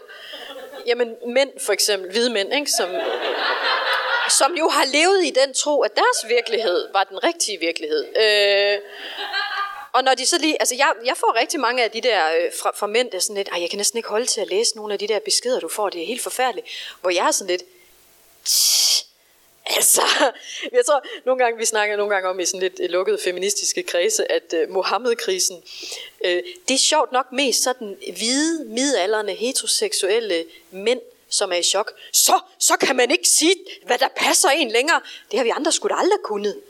jamen mænd for eksempel, hvide mænd, ikke, som, som jo har levet i den tro, at deres virkelighed var den rigtige virkelighed. Øh, og når de så lige, altså jeg, jeg får rigtig mange af de der øh, fra, fra mænd, der er sådan lidt, jeg kan næsten ikke holde til at læse nogle af de der beskeder, du får, det er helt forfærdeligt. Hvor jeg er sådan lidt, "Tsk, Altså, jeg tror, nogle gange, vi snakker nogle gange om i sådan lidt øh, lukkede feministiske kredse, at uh, Mohammed-krisen, uh, det er sjovt nok mest sådan hvide, midalderne, heteroseksuelle mænd, som er i chok. Så, så kan man ikke sige, hvad der passer en længere. Det har vi andre sgu da aldrig kunnet.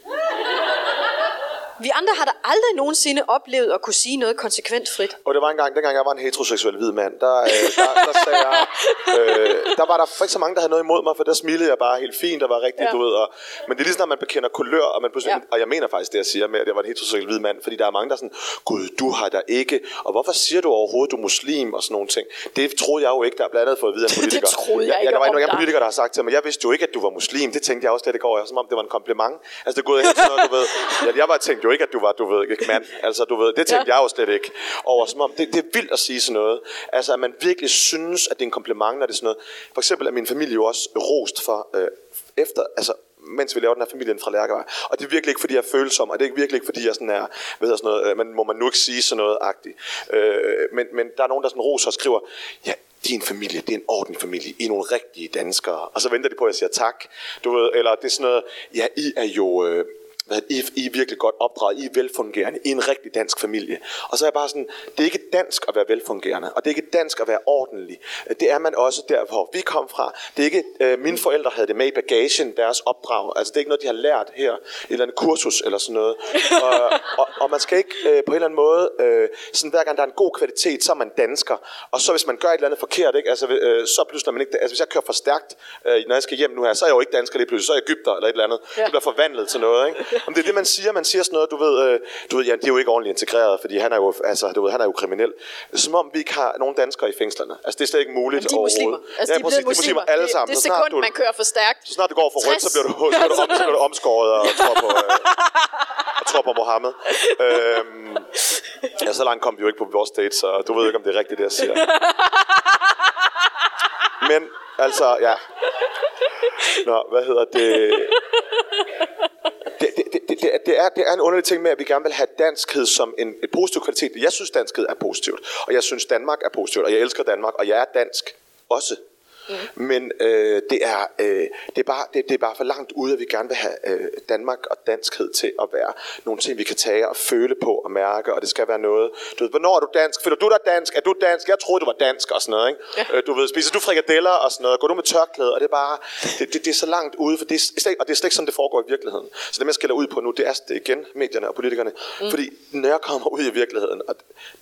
Vi andre har da aldrig nogensinde oplevet at kunne sige noget konsekvent frit. Og det var engang, dengang jeg var en heteroseksuel hvid mand, der, øh, der, der sagde jeg, øh, der var der ikke så mange, der havde noget imod mig, for der smilede jeg bare helt fint og var rigtig, Ja. du ved. Og, men det er lige sådan, at man bekender kulør, og, man Ja. og jeg mener faktisk det, jeg siger med, at jeg var en heteroseksuel hvid mand, fordi der er mange, der er sådan, gud, du har der ikke, og hvorfor siger du overhovedet, du er muslim og sådan nogle ting. Det troede jeg jo ikke, der er blandt andet fået at vide af [LAUGHS] Det politikere. troede jeg ja, ikke der var en politiker, der har sagt til mig, jeg vidste jo ikke, at du var muslim. Det tænkte jeg også slet ikke over, som om det var en kompliment. Altså det er gået helt sådan noget, du ved. Ja, jeg var tænkte jo ikke, at du var, du ved, ikke mand. [LAUGHS] Altså du ved, det tænkte Ja. jeg jo slet ikke over. Som om, det, det er vildt at sige sådan noget. Altså at man virkelig synes, at det er en kompliment, når det er sådan noget. For eksempel er min familie jo også rost for, øh, efter, altså mens vi laver den her familien fra Lærkevej. Og det er virkelig ikke, fordi jeg er følsom, og det er virkelig ikke, fordi jeg sådan er, hvad hedder sådan noget, øh, men må man nu ikke sige sådan noget agtigt. Øh, men, men der er nogen, der sådan roser og skriver, ja, din familie, det er en ordentlig familie, I er nogle rigtige danskere. Og så venter de på, at jeg siger tak. Du ved, eller det er sådan noget, ja, I er jo... Øh, hvad, I, I er virkelig godt opdraget, I er velfungerende, I er en rigtig dansk familie. Og så er jeg bare sådan, det er ikke dansk at være velfungerende, og det er ikke dansk at være ordentlig. Det er man også der, hvor vi kom fra. Det er ikke, øh, mine forældre havde det med i bagagen, deres opdrag. Altså det er ikke noget, de har lært her, et eller andet kursus eller sådan noget. Og, og, og man skal ikke øh, på en eller anden måde, øh, sådan hver gang der er en god kvalitet, så er man dansker. Og så hvis man gør et eller andet forkert, ikke? Altså, øh, så pludselig er man ikke, altså hvis jeg kører for stærkt, øh, når jeg skal hjem nu her, så er jeg jo ikke dansker lige pludselig, så er jeg Ægypter eller et eller andet. Ja. Det bliver forvandlet til noget, ikke? Om det er det, man siger, man siger sådan noget, du ved, øh, du ved, ja, det er jo ikke ordentligt integreret, fordi han er jo, altså, du ved, han er jo kriminel. Som om vi ikke har nogen danskere i fængslerne. Altså det er slet ikke muligt de er muslimer. Altså, ja, de er præcis, de er muslimer alle Det- sammen. det snart sekund, man kører for stærkt. Så snart det går for rødt, så 60. bliver du, så bliver du, om, så bliver du omskåret og tror på, øh, og tror på Mohammed. Øhm, ja, så langt kom vi jo ikke på vores date, så du ved ikke, om det er rigtigt, det jeg siger. Men altså, ja. Nå, hvad hedder det? Det, det, det, er, det, er, det er en underlig ting med, at vi gerne vil have danskhed som en, en positiv kvalitet. Jeg synes, danskhed er positivt, og jeg synes, Danmark er positivt, og jeg elsker Danmark, og jeg er dansk også. Mm. Men øh, det, er, øh, det, er bare, det, det er bare for langt ude, at vi gerne vil have øh, Danmark og danskhed til at være nogle ting, vi kan tage og føle på og mærke, og det skal være noget. Du ved, hvornår er du dansk? Føler du dig dansk? Er du dansk? Jeg troede, du var dansk og sådan noget. Ikke? Ja. Øh, du ved, spiser du frikadeller og sådan noget? Går du med tørklæde? Og det er bare, det, det, det er så langt ude, for det er slet, og det er slet ikke sådan, det foregår i virkeligheden. Så det, jeg skælder ud på nu, det er det er igen medierne og politikerne. Mm. Fordi når jeg kommer ud i virkeligheden, og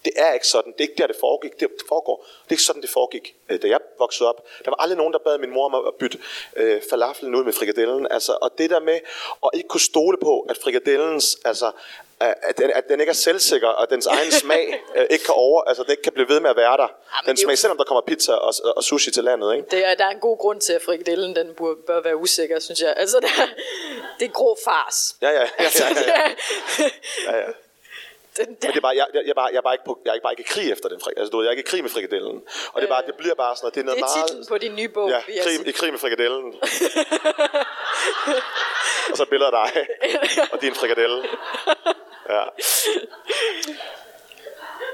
det er ikke sådan, det er ikke der, det foregik, det foregår. Det er ikke sådan, det foregik, øh, da jeg voksede op. Der var aldrig nogen, der bad min mor om at bytte øh, falafelen ud med frikadellen. Altså, og det der med at ikke kunne stole på, at frikadellens, altså, at den, at den ikke er selvsikker, og dens egen [LAUGHS] smag øh, ikke kan over, altså det ikke kan blive ved med at være der. men den er jo- smag, selvom der kommer pizza og, og sushi til landet, ikke? Det er, der er en god grund til, at frikadellen den bør, bør være usikker, synes jeg. Altså, det er, det er grå fars. Ja, ja, ja, ja, ja, ja. ja, ja. Den der, det er bare, jeg, jeg, jeg, bare, jeg, bare ikke på, jeg er bare ikke i krig efter den frik. Altså, du ved, jeg er ikke i krig med frikadellen. Og det, er bare, det bliver bare sådan noget, det er noget det er meget... titlen på din nye bog, Ja, krig, i krig med frikadellen. [LAUGHS] og så et billede af dig [LAUGHS] og din frikadelle. Ja.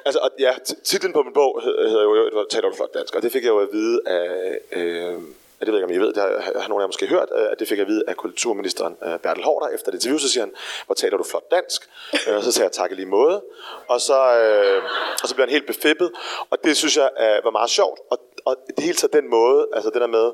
Altså, og, ja, titlen på min bog hed- hedder jo, jo Taler du flot dansk, og det fik jeg jo at vide af, øh, det ved jeg ikke, om I ved, det har, har nogle af jer måske hørt, øh, at det fik jeg at vide af kulturministeren øh, Bertel Hårder efter det interview, så siger han, hvor taler du flot dansk? Øh, og så sagde jeg tak i lige måde, og så, øh, og så blev han helt befippet, og det synes jeg var meget sjovt, og, og det hele taget den måde, altså det der med,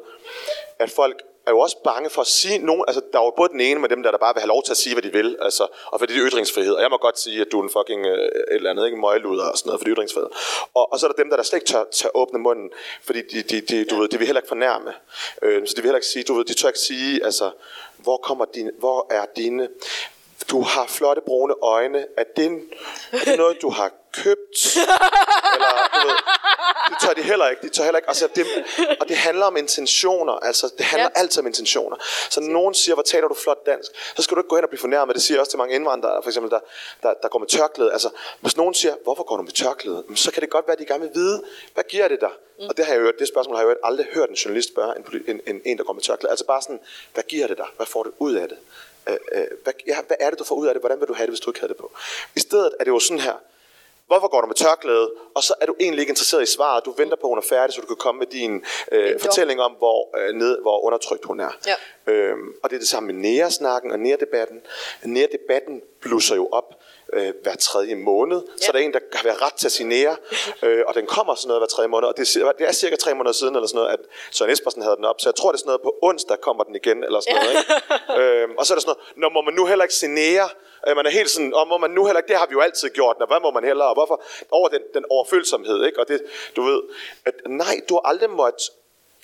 at folk er jo også bange for at sige nogen, altså der er jo både den ene med dem der, der bare vil have lov til at sige, hvad de vil, altså, og fordi det er ytringsfrihed, og jeg må godt sige, at du er en fucking øh, et eller andet, ikke en møgluder og sådan noget, for det er ytringsfrihed. Og, og så er der dem, der, der slet ikke tør, tør åbne munden, fordi de, de, de, du ved, de vil heller ikke fornærme. Øh, så de vil heller ikke sige, du ved, de tør ikke sige, altså, hvor kommer din, hvor er dine, du har flotte brune øjne, er det, en- er det noget, du har købt? Eller, du ved, det tør de heller ikke. De tør heller ikke. Altså, det, og det handler om intentioner. Altså, det handler Ja. altid om intentioner. Så når nogen siger, hvor taler du flot dansk, så skal du ikke gå hen og blive fornærmet. Det siger jeg også til mange indvandrere, for eksempel, der, der, der går med tørklæde. Altså, hvis nogen siger, hvorfor går du med tørklæde? Så kan det godt være, at de gerne vil vide, hvad giver det dig? Mm. Og det, har jeg jo, hørt- det spørgsmål har jeg jo aldrig hørt en journalist spørge en, en, en, en, der går med tørklæde. Altså bare sådan, hvad giver det dig? Hvad får du ud af det? Øh, øh, hvad, ja, hvad er det, du får ud af det? Hvordan vil du have det, hvis du ikke havde det på? I stedet er det jo sådan her, Hvorfor går du med tørklæde? Og så er du egentlig ikke interesseret i svaret. Du venter på, at hun er færdig, så du kan komme med din øh, fortælling om, hvor, øh, ned, hvor undertrykt hun er. Ja. Øhm, og det er det samme med næresnakken og nærdebatten. Nærdebatten blusser jo op øh, hver tredje måned. Ja. Så Ja. der er en, der har været ret til at sige nære, øh, og den kommer sådan noget hver tredje måned. Og det, er- det er cirka tre måneder siden, eller sådan noget, at Søren Espersen havde den op. Så jeg tror, det er sådan noget på onsdag kommer den igen, eller sådan noget. Ikke? [LAUGHS] øhm, og så er der sådan noget, når må man nu heller ikke se nære? Øh, man er helt sådan, og må man nu heller ikke, det har vi jo altid gjort, og hvad må man heller, og hvorfor? Over den, den overfølsomhed, ikke? Og det, du ved, at nej, du har aldrig måttet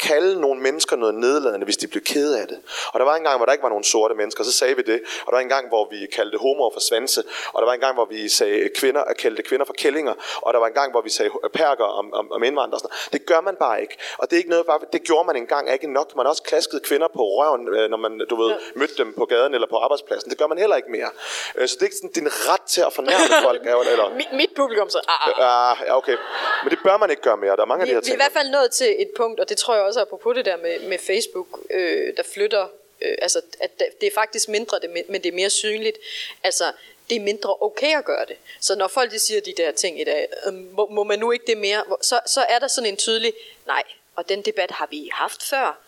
kalde nogle mennesker noget nedladende, hvis de blev ked af det. Og der var en gang, hvor der ikke var nogen sorte mennesker, så sagde vi det. Og der var en gang, hvor vi kaldte homoer for svanse. Og der var en gang, hvor vi sagde kvinder, kaldte kvinder for kællinger. Og der var en gang, hvor vi sagde perker om, om, om indvandrere. og Sådan. Det gør man bare ikke. Og det er ikke noget, bare, det gjorde man engang er ikke nok. Man har også klasket kvinder på røven, øh, når man du ved, ja. mødte dem på gaden eller på arbejdspladsen. Det gør man heller ikke mere. Øh, Så det er ikke sådan, din ret til at fornærme [LAUGHS] folk. er Eller, mit, mit publikum så... Ah, ah. Ah, ja, okay. Men det bør man ikke gøre mere. Der er mange af Vi, de her vi er ting. i hvert fald nået til et punkt, og det tror jeg også også apropos det der med, med Facebook, øh, der flytter, øh, altså at det er faktisk mindre, det, men det er mere synligt. Altså, det er mindre okay at gøre det. Så når folk de siger de der ting i dag, øh, må, må man nu ikke det mere, så, så er der sådan en tydelig, nej, og den debat har vi haft før,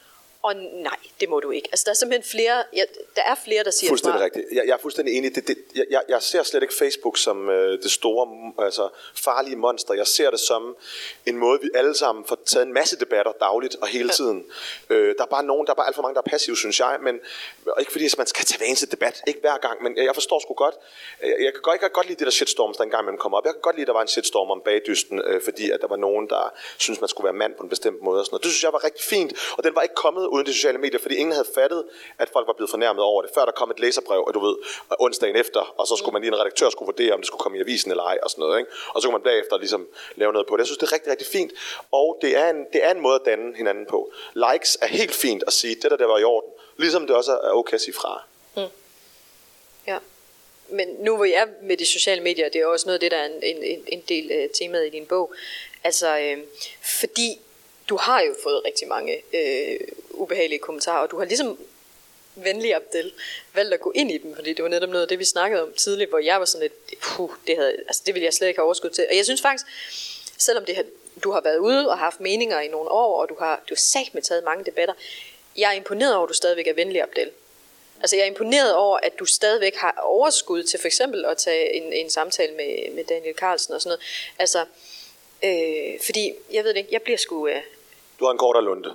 og nej, det må du ikke. Altså, der er simpelthen flere, ja, der er flere, der siger Fuldstændig fra. rigtigt. Jeg, jeg er fuldstændig enig. Det, det, jeg- jeg, ser slet ikke Facebook som øh, det store, altså farlige monster. Jeg ser det som en måde, vi alle sammen får taget en masse debatter dagligt og hele tiden. Øh, der er bare nogen, der er bare alt for mange, der er passive, synes jeg. Men og ikke fordi, at man skal tage hver eneste debat, ikke hver gang, men jeg forstår sgu godt. Jeg, jeg, kan godt, jeg kan godt lide det der shitstorms, der engang man kommer op. Jeg kan godt lide, at der var en shitstorm om bagdysten, øh, fordi at der var nogen, der synes man skulle være mand på en bestemt måde. Og sådan noget. Det synes jeg var rigtig fint, og den var ikke kommet uden de sociale medier, fordi ingen havde fattet, at folk var blevet fornærmet over det, før der kom et læserbrev, og du ved, onsdagen efter, og så skulle man lige en redaktør skulle vurdere, om det skulle komme i avisen eller ej, og sådan noget. Ikke? Og så kunne man bagefter ligesom lave noget på det. Jeg synes, det er rigtig, rigtig fint, og det er en, det er en måde at danne hinanden på. Likes er helt fint at sige, det der, der var i orden, ligesom det også er okay at sige fra. Mm. Ja. Men nu hvor jeg er med de sociale medier, det er også noget af det, der er en, en, en- del af temaet i din bog. Altså, øh, fordi du har jo fået rigtig mange øh, ubehagelige kommentarer, og du har ligesom venlig Abdel valgt at gå ind i dem, fordi det var netop noget af det, vi snakkede om tidligt, hvor jeg var sådan lidt, puh, det, havde, altså, det ville jeg slet ikke have overskud til. Og jeg synes faktisk, selvom det her, du har været ude og haft meninger i nogle år, og du har, du har sagt med taget mange debatter, jeg er imponeret over, at du stadigvæk er venlig Abdel. Altså jeg er imponeret over, at du stadigvæk har overskud til for eksempel at tage en, en samtale med, med Daniel Carlsen og sådan noget. Altså, øh, fordi, jeg ved det ikke, jeg bliver sgu... Øh, Du har en kortere lunde.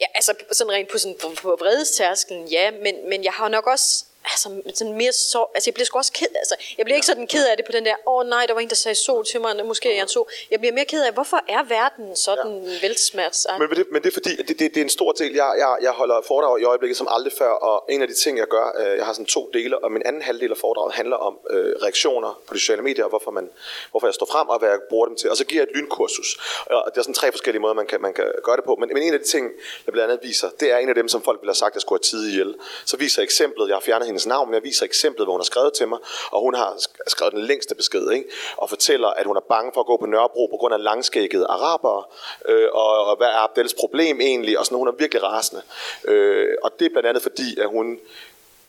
ja, altså sådan rent på, sådan, på, på vredestærskelen, ja, men, men jeg har nok også altså, sådan mere så, altså jeg bliver sgu også ked, altså jeg bliver ikke sådan ked af det på den der, åh oh, nej, der var en, der sagde sol til mig, måske jeg sol. Jeg bliver mere ked af, hvorfor er verden sådan ja. velsmertsagtig? Men det, men det er fordi, det, det, det er en stor del. Jeg, jeg, jeg holder foredrag i øjeblikket som aldrig før, og en af de ting, jeg gør, øh, jeg har sådan to dele, og min anden halvdel af foredraget handler om øh, reaktioner på de sociale medier, og hvorfor, man, hvorfor jeg står frem, og hvad jeg bruger dem til. Og så giver jeg et lynkursus. Og det er sådan tre forskellige måder, man kan, man kan gøre det på. Men, men en af de ting, jeg blandt andet viser, det er en af dem, som folk ville have sagt, jeg skulle have tid ihjel. Så viser jeg eksemplet, jeg har fjernet hendes navn, men jeg viser eksemplet, hvor hun har skrevet til mig, og hun har sk- skrevet den længste besked, ikke? og fortæller, at hun er bange for at gå på Nørrebro på grund af langskækkede arabere, øh, og, og hvad er Abdels problem egentlig, og sådan, hun er virkelig rasende. Øh, og det er blandt andet fordi, at hun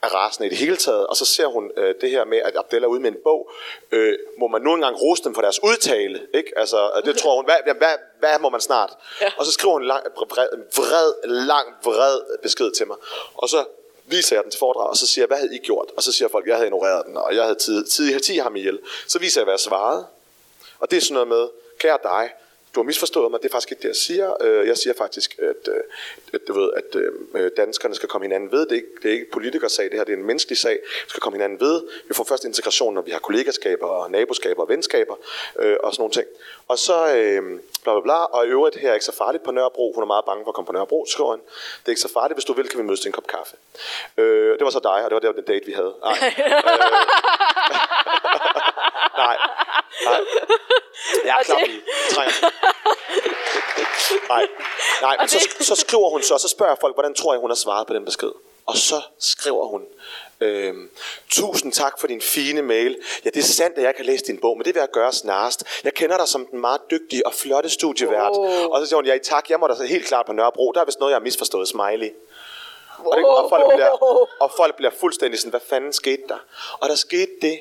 er rasende i det hele taget, og så ser hun øh, det her med, at Abdel er ude med en bog, øh, må man nu engang rose dem for deres udtale, ikke? Altså, og det tror hun, hvad, hvad, hvad, hvad må man snart? Ja. Og så skriver hun en lang, vred, vred, lang, vred besked til mig, og så viser jeg den til foredrag, og så siger jeg, hvad havde I gjort? Og så siger folk, jeg havde ignoreret den, og jeg havde tid, tid, tid, ham ihjel. Så viser jeg, hvad jeg svarede. Og det er sådan noget med, kære dig, du har misforstået mig, det er faktisk ikke det, jeg siger. Øh, Jeg siger faktisk, at, øh, at, du ved, at øh, danskerne skal komme hinanden ved. Det er ikke, det er ikke politikersag, det her det er en menneskelig sag. Vi skal komme hinanden ved. Vi får først integration, når vi har kollegaskaber og naboskaber og venskaber øh, og sådan nogle ting. Og så øh, bla bla bla, og i øvrigt her er ikke så farligt på Nørrebro. Hun er meget bange for at komme på Nørrebro, skriver hun. Det er ikke så farligt, hvis du vil, kan vi mødes til en kop kaffe. Øh, det var så dig, og det var, det var den date, vi havde. Ej. Nej. [LAUGHS] [LAUGHS] Nej. Jeg er klar, det- trænger. Nej, Nej men så, så skriver hun så, og så spørger folk, hvordan tror jeg, hun har svaret på den besked? Og så skriver hun, øhm, tusind tak for din fine mail. Ja, det er sandt, at jeg kan læse din bog, men det vil jeg gøre snarest. Jeg kender dig som den meget dygtige og flotte studievært. Åh. Og så siger hun, ja tak, jeg må da så helt klart på Nørrebro. Der er vist noget, jeg har misforstået, smiley. Og, det, og, folk bliver, og folk bliver fuldstændig sådan, hvad fanden skete der? Og der skete det,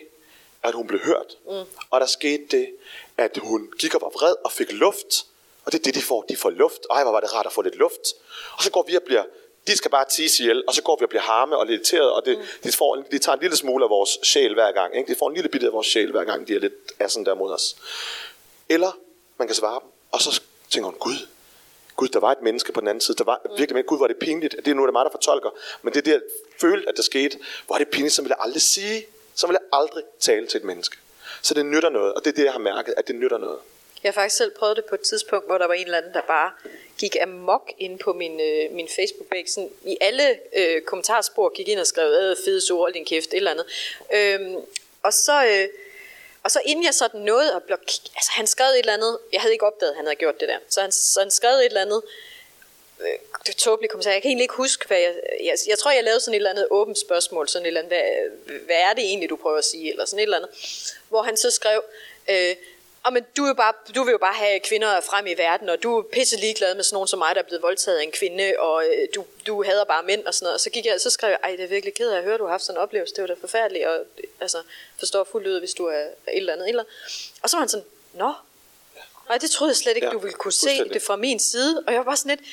at hun blev hørt. Mm. Og der skete det, at hun gik op og vred og fik luft. Og det er det, de får. De får luft. Ej, hvor var det rart at få lidt luft. Og så går vi og bliver, de skal bare tisse ihjel, og så går vi og bliver harme og irriteret, og det, mm. de, får, de tager en lille smule af vores sjæl hver gang. Ikke? De får en lille bitte af vores sjæl hver gang, de er lidt sådan der mod os. Eller man kan svare dem, og så tænker hun, Gud, Gud, der var et menneske på den anden side. Der var virkelig, men Gud, var det pinligt. Det er nu er det mig, der fortolker. Men det er det, jeg følte, at der skete. Hvor er det pinligt, som vil jeg aldrig sige. Så vil jeg aldrig tale til et menneske. Så det nytter noget, og det er det, jeg har mærket, at det nytter noget. Jeg har faktisk selv prøvet det på et tidspunkt, hvor der var en eller anden, der bare gik amok ind på min, øh, min Facebook-page. Sådan, I alle øh, kommentarspor gik ind og skrev, øh, fede ord, din kæft, et eller andet. Øhm, og så... Øh, og så inden jeg sådan nåede at blok... Altså han skrev et eller andet... Jeg havde ikke opdaget, at han havde gjort det der. Så han, så han skrev et eller andet... Øh, det var tåbeligt kommentar. Jeg kan egentlig ikke huske, hvad jeg... Jeg, jeg tror, jeg lavede sådan et eller andet åbent spørgsmål. Sådan et eller andet, hvad, hvad er det egentlig, du prøver at sige? Eller sådan et eller andet. Hvor han så skrev... Øh, og men du, er bare, du vil jo bare have kvinder frem i verden, og du er pisse ligeglad med sådan nogen som mig, der er blevet voldtaget af en kvinde, og øh, du, du hader bare mænd og sådan noget. Og så gik jeg, så skrev jeg, ej, det er virkelig ked af at høre, du har haft sådan en oplevelse, det var da forfærdeligt, og øh, altså, forstår fuldt ud, hvis du er et eller andet. Et eller andet. Og så var han sådan, nå, nej, det troede jeg slet ikke, Ja, du ville kunne se det fra min side. Og jeg var bare sådan lidt,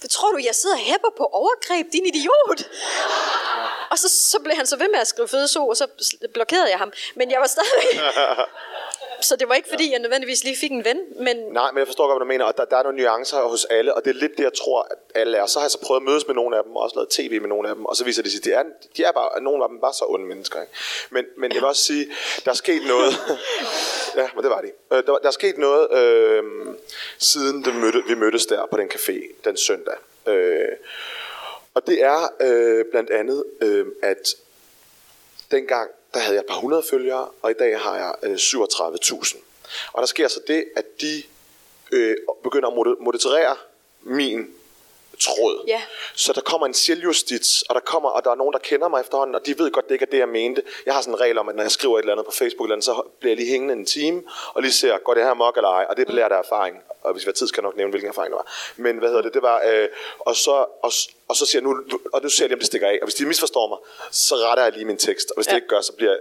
hvad tror du, jeg sidder og hæpper på overgreb, din idiot? Og så, så blev han så ved med at skrive fede og så blokerede jeg ham. Men jeg var stadig... [LAUGHS] Så det var ikke, fordi jeg nødvendigvis lige fik en ven, men... Nej, men jeg forstår godt, hvad du mener, og der, der er nogle nuancer hos alle, og det er lidt det, jeg tror, at alle er. Så har jeg så prøvet at mødes med nogle af dem, og også lavet tv med nogle af dem, og så viser det sig, at de er, de er bare, nogle af dem bare så onde mennesker. Ikke? Men, men jeg vil også sige, der er sket noget... [LAUGHS] ja, men det var det. Øh, der, der er sket noget, øh, siden det mødte, vi mødtes der på den café den søndag. Øh, og det er øh, blandt andet, øh, at dengang der havde jeg et par hundrede følgere, og i dag har jeg øh, 37.000. Og der sker så det, at de øh, begynder at moderere min tråd. Ja. Så der kommer en selvjustits, og der kommer, og der er nogen, der kender mig efterhånden, og de ved godt, det ikke er det, jeg mente. Jeg har sådan en regel om, at når jeg skriver et eller andet på Facebook, eller andet, så bliver jeg lige hængende en time, og lige ser, går det her mok eller ej, og det bliver lært af erfaring. Og hvis vi har tid, skal jeg nok nævne, hvilken erfaring det var. Men hvad hedder det, det var, øh, og, så, og, og så siger jeg nu, og nu ser jeg lige, om det stikker af. Og hvis de misforstår mig, så retter jeg lige min tekst. Og hvis ja. det ikke gør, så bliver jeg...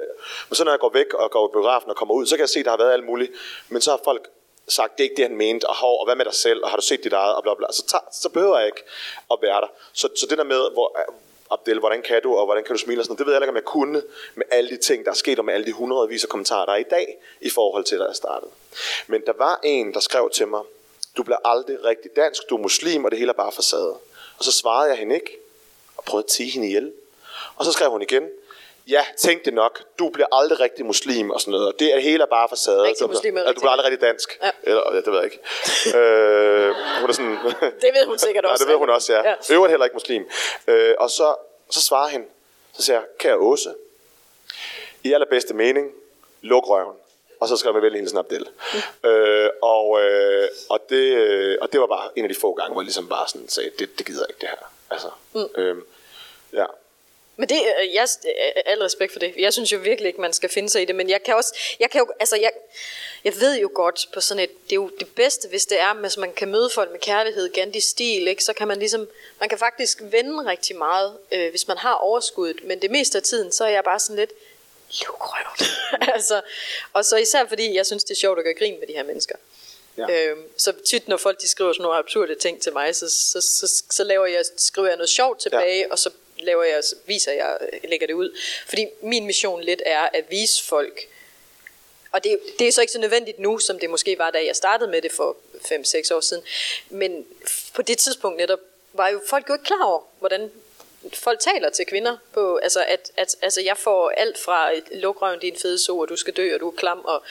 Men så når jeg går væk og går i biografen og kommer ud, så kan jeg se, at der har været alt muligt. Men så har folk sagt, det er ikke det, han mente, og, hov, og hvad med dig selv, og har du set dit eget, og bla bla. Så, tager, så behøver jeg ikke at være der. Så, så det der med, hvor, Abdel, hvordan kan du, og hvordan kan du smile og sådan det ved jeg ikke, om jeg kunne med alle de ting, der er sket, og med alle de hundredvis af kommentarer, der er i dag, i forhold til, da jeg startede. Men der var en, der skrev til mig, du bliver aldrig rigtig dansk, du er muslim, og det hele er bare facade. Og så svarede jeg hende ikke, og prøvede at tige hende ihjel. Og så skrev hun igen, ja, tænk det nok, du bliver aldrig rigtig muslim og sådan noget, og det er hele er bare facade. Rigtig muslim er du, du bliver aldrig rigtig dansk. Ja. Eller, ja, det ved jeg ikke. øh, hun er sådan, [LAUGHS] det ved hun sikkert også. ja, det ved hun også, ja. ja. Øvrigt heller ikke muslim. Øh, og så, så svarer hende, så siger jeg, kære Åse, i allerbedste mening, luk røven. Og så skrev jeg vel hendes Abdel. Mm. Øh, og, øh, og, det, øh, og det var bare en af de få gange, hvor jeg ligesom bare sådan sagde, det, det gider jeg ikke det her. Altså, mm. øh, ja. Men det, øh, jeg, øh, al respekt for det. Jeg synes jo virkelig ikke, man skal finde sig i det. Men jeg kan også, jeg kan jo, altså jeg, jeg ved jo godt på sådan et, det er jo det bedste, hvis det er, hvis man kan møde folk med kærlighed, Gandhi stil, ikke? så kan man ligesom, man kan faktisk vende rigtig meget, øh, hvis man har overskuddet. Men det meste af tiden, så er jeg bare sådan lidt, luk [LAUGHS] altså, og så især fordi, jeg synes, det er sjovt at gøre grin med de her mennesker. Ja. Øhm, så tit, når folk de skriver sådan nogle absurde ting til mig, så, så, så, så laver jeg, skriver jeg noget sjovt tilbage, ja. og så laver jeg, viser jeg, øh, lægger det ud. Fordi min mission lidt er at vise folk, og det, det er så ikke så nødvendigt nu, som det måske var, da jeg startede med det for 5-6 år siden. Men på det tidspunkt netop, var jo folk jo ikke klar over, hvordan folk taler til kvinder på, altså at, at altså jeg får alt fra lukrøven din fede so, og du skal dø, og du er klam, og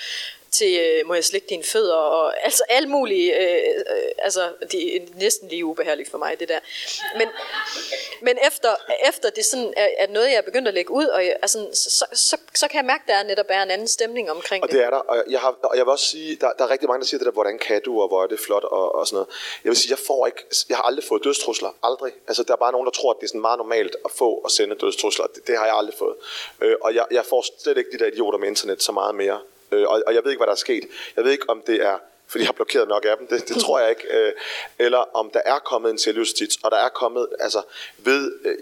til øh, må jeg slikke dine fødder, og altså alt muligt, øh, øh, altså det er næsten lige ubehageligt for mig, det der. Men, men efter, efter det sådan er, er noget, jeg er begyndt at lægge ud, og jeg, altså, så, så, så kan jeg mærke, at der er netop er en anden stemning omkring og det. Og det er der, og jeg, har, og jeg vil også sige, der, der er rigtig mange, der siger det der, hvordan kan du, og hvor er det flot, og, og sådan noget. Jeg vil sige, jeg får ikke, jeg har aldrig fået dødstrusler, aldrig. Altså der er bare nogen, der tror, at det er sådan meget normalt at få og sende dødstrusler. Det, det har jeg aldrig fået. Øh, og jeg, jeg får slet ikke de der idioter med internet så meget mere. Øh, og, og jeg ved ikke, hvad der er sket. Jeg ved ikke, om det er fordi jeg har blokeret nok af dem, det, det tror jeg ikke. Øh, eller om der er kommet en selvjustits, og der er kommet, altså ved, øh,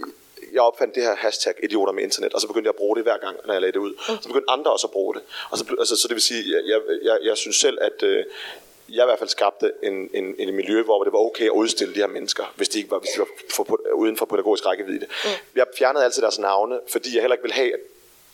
jeg opfandt det her hashtag idioter med internet, og så begyndte jeg at bruge det hver gang, når jeg lagde det ud. Så begyndte andre også at bruge det. Og så, altså, så det vil sige, jeg, jeg, jeg synes selv, at øh, jeg i hvert fald skabte en, en, en miljø, hvor det var okay at udstille de her mennesker, hvis de ikke var, hvis de var for, uden for pædagogisk rækkevidde. Mm. Jeg fjernede altid deres navne, fordi jeg heller ikke ville have, at